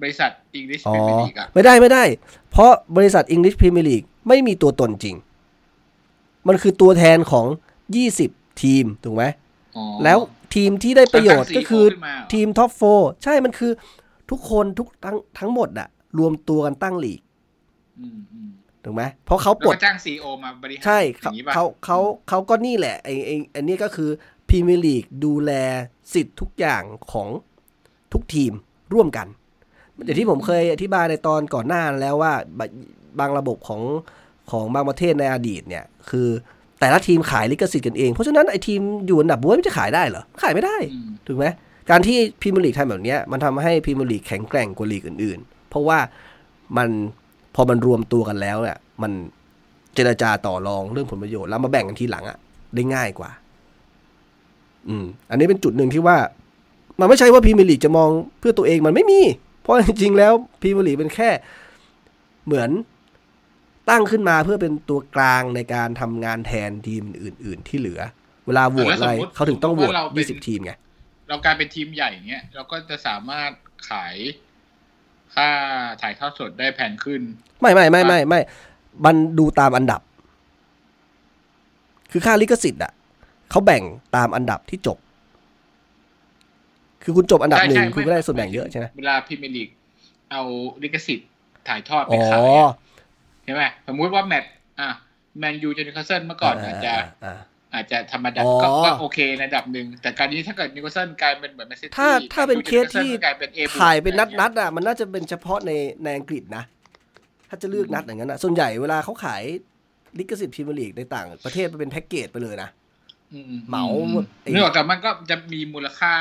บริษัทอังกฤษอ๋อพอรีเมียร์ลีกอะไม่ได้ไม่ได้ เพราะบริษัท English Premier League ไม่มีตัวตนจริง มันคือตัวแทนของ20ทีม ถูกไหมอ๋อแล้วทีมที่ได้ประโยชน์ตั้งก็คือขึ้นมาเหรอทีม Top Four ใช่มันคือทุกคนทุกทั้งทั้งหมดอะรวมตัวกันตั้งลีกอืมอืม ถูกไหมเพราะเขาแล้วปลดก็จ้าง CEO มาบริหารใช่อเขาย่างนี้ป่ะเขาเขาเขาก็นี่แหละไอ้ไอ้อันนี้ก็คือพรีเมียร์ลีกดูแลสิทธิ์ทุกอย่างของทุกทีมร่วมกันอย่างที่ผมเคยอธิบายในตอนก่อนหน้าแล้วว่าบะบางระบบของของบางประเทศในอดีตเนี่ย คือแต่ละทีมขายลิขสิทธิ์กันเอง เพราะฉะนั้นไอ้ทีมอยู่อันดับบ๊วยมันจะขายได้เหรอ ขายไม่ได้อืมถูกไหมการที่พรีเมียร์ลีกทำแบบเนี้ยมันทำให้พรีเมียร์ลีกแข็งแกร่งกว่าลีกอื่น ๆ เพราะว่ามัน พอมันรวมตัวกันแล้วเนี่ยมันเจรจาต่อรองเรื่องผลประโยชน์แล้วมาแบ่งกันทีหลังอะได้ง่ายกว่า อืม อันนี้เป็นจุดหนึ่งที่ว่า มันไม่ใช่ว่าพรีเมียร์ลีกจะมองเพื่อตัวเองมันไม่มี เพราะจริงๆแล้วพรีเมียร์ลีกเป็นแค่ เหมือนตั้งขึ้นมาเพื่อเป็นตัวกลางในการทำงานแทนทีมอื่น ๆ ที่เหลือ เวลาโหวตอะไรเขาถึงต้องโหวตยี่สิบทีมไงเรากลายเป็นทีมใหญ่เงี้ยเราก็จะสามารถขาย ค่าถ่ายทอดสดได้แพงขึ้น ไม่ไม่ไม่ไม่ไม่มันดูตามอันดับ คือค่าลิขสิทธิ์อะเขาแบ่งตามอันดับที่จบ คือคุณจบอันดับใช่หนึ่งใช่คุณก็ได้ไม่ส่วนแบ่งเยอะใช่ไหมเวลาพรีเมียร์ลีกเอาลิขสิทธิ์ถ่ายทอดไปอ๋อขายอะใช่ไหมสมมุติว่าแมตช์อะแมนยูเจอนิวคาสเซิลเมื่อก่อนอาจจะ อ่าอาจจะธรรมดาอ๋อก็ก็โอเคในระดับหนึ่ง แต่การนี้ถ้าเกิดนิวคาสเซิลกลายเป็นเหมือนแมนซิตี้ถ้าถ้าเป็นเคสที่กลายเป็น A บวกถ่ายเป็นนัดอะไรนังี้ดอะมันน่าจะเป็นเฉพาะในในอังกฤษนะ ถ้าจะเลือกนัดอย่างนั้นอะส่วนใหญ่เวลาเขาขายลิขสิทธิ์พรีเมียร์ลีกในต่างประเทศมันเป็นแพ็กเกจไปเลยนะอืเหมาอืไอ้เนื่องจากมันก็จะมีมูลค่า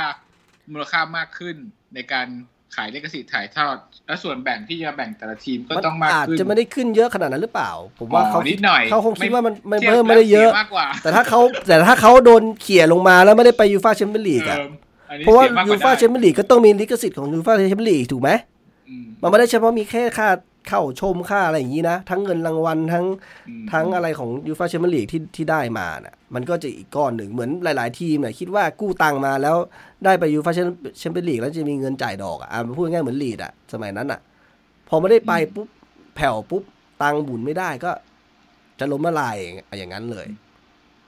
มูลค่ามากขึ้นในการ ขายลิขสิทธิ์ถ่ายทอด และส่วนแบ่งที่จะแบ่งแต่ละทีมก็ต้องมากอาจขึ้นจะไม่ได้ขึ้นเยอะขนาดนั้นหรือเปล่า ผมว่าเขาอ๋อนิดหน่อยเขาคงคิดว่ามันมันทียบเพิ่มไม่ได้เยอะแล้วสีมากกว่าแต่ถ้าเขาแต่ถ้าเขาโดนเขี่ยลงมาแล้วไม่ได้ไปยูฟาแชมเปี้ยนลีกอะเอออันนี้เพราะว่าสียมกกยูฟาได้แชมเปี้ยนลีกก็ต้องมีลิขสิทธิ์ของยูฟาแชมเปี้ยนลีกถูกไหมอืมมันไม่ได้เฉพาะมีแค่ค่าเข้าชมค่าอะไรอย่างนี้นะ ทั้งเงินรางวัลทั้งอืมทั้งอะไรของยูฟาแชมเปี้ยนลีกที่ที่ได้มาน่ะ มันก็จะอีกก้อนหนึ่งเหมือนหลาย ๆ ทีมเนี่ยคิดว่ากู้ตังค์มาแล้วได้ไปยูฟาแชมเปี้ยนลีกแล้วจะมีเงินจ่ายดอกอะอะพูดง่ายๆเหมือนลีดอะสมัยนั้นอะ พอไม่ได้ไปปุ๊บแผ่วปุ๊บตังค์บุญไม่ได้ก็จะล้มละลายอย่างนั้นเลย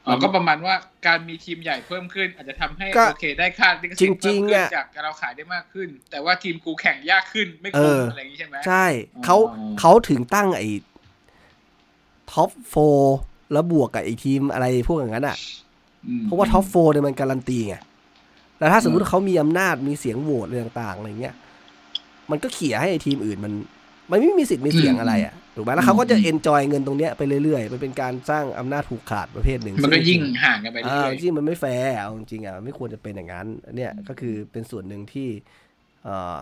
อ๋อก็ประมาณว่าการมีทีมใหญ่เพิ่มขึ้น อาจจะทำให้ก็โอเคได้ค่าลิขสิทธิ์จริเพิ่งมๆขึ้นอะจากเราขายได้มากขึ้น แต่ว่าทีมกูแข่งยากขึ้นไม่เอคุ้มอออะไรอย่างนี้ใช่ไหมใช่อ๋อเขาเขาถึงตั้งไอ้ Top Four แล้วบวกกับไอ้ทีมอะไรพวกอย่างนั้นอะอืมเพราะว่า Top Four เนี่ยมันการันตีไงแล้วถ้าสมมุติว่าเขามีอำนาจมีเสียงโหวตอะไรต่างๆอะไรเงี้ย มันก็เขี่ยให้ไอ้ทีมอื่นมัน มันไม่มีสิทธิ์มีเสียงอะไรอะถูกไหมแล้วเขาก็จะ enjoy เงินตรงเนี้ยไปเรื่อยๆ มันเป็นการสร้างอำนาจผูกขาดประเภทหนึ่ง มันก็ซึ่ยิ่งห่างกันไปอ่าเรื่อยจริงมันไม่แฟร์เอาจริงๆอะมันไม่ควรจะเป็นอย่างนั้นอันเนี้ยก็คือเป็นส่วนหนึ่งที่เอ่อ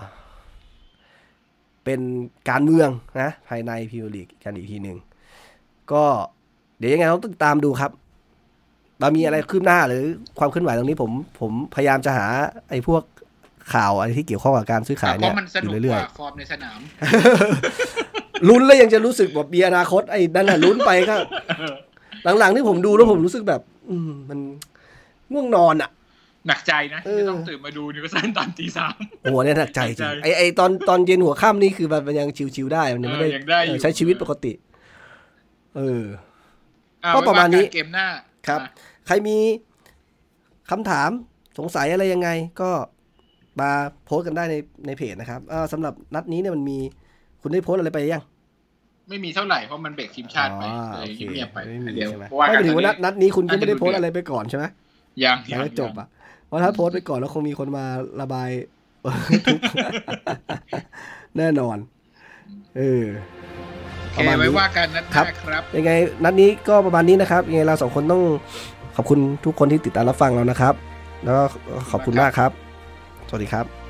เป็นการเมืองนะภายในพิวลีกกันอีกทีหนึ่งก็ เดี๋ยวยังไงเราต้องติดตามดูครับเรามีอะไรคืบหน้าหรือความเคลื่อนไหวตรงนี้ผมผมพยายามจะหา ไอ้พวกข่าวอะไรที่เกี่ยวข้องกับการซื้อๆขายเพเนี่ยราะมันสอนุกยู่กเรื่อยว่าฟอร์มในสนามๆลุ้นแล้วยังจะรู้สึกแบบมีอนาคตไอ้นั่นน่ะลุ้นไปก็ หลังๆที่ผมดูแล้วผมรู้สึกแบบ อืมมันง่วงนอนอะหนักใจนะเออที่ต้องตื่นมาดูนิวคาสเซิลตอนตีสามโอ้โหเนี่ยหนักใจจริงหนักใจไอไอตอนตอนเย็นหัวค่ำนี่คือมันมันยัง chill ๆได้มันยังไม่ได้เออยังได้อยู่เออใช้ชีวิตปกติ เอออ่ ก็ประมาณนี้ไว้ว่กัเกมหน้าครับอะใครมีคำถามสงสัยอะไรยังไงก็มาโพสต์กันได้ในในเพจนะครับเออสำหรับนัดนี้เนี่ยมันมีคุณได้โพสต์อะไรไปยังไม่มีเท่าไหร่เพราะมันเบรกทีมชาติไปอ๋อเลยโอเคเงียบๆไปไม่มีเดี๋ยวใช่ไหมว่าไม่กันถึงว่านัดนัดนี้คุณก็ไม่ได้น่าจะโพสต์เดือดอะไรไปก่อนใช่ไหมยังยังไม่จบยังอะเพราะถ้าโพสต์ไปก่อนแล้วคงมีคนมาระบายทุกข์แน่นอน เออ โอประเคมาณไว้นี้ว่ากันนัดหครัน้าบครับยังไงนัดนี้ก็ประมาณนี้นะครับยังไงเราสองคนต้องขอบคุณทุกคนที่ติดตามรับฟังเรานะครับ แล้วก็ขอบคุณมากครับ สวัสดีครับ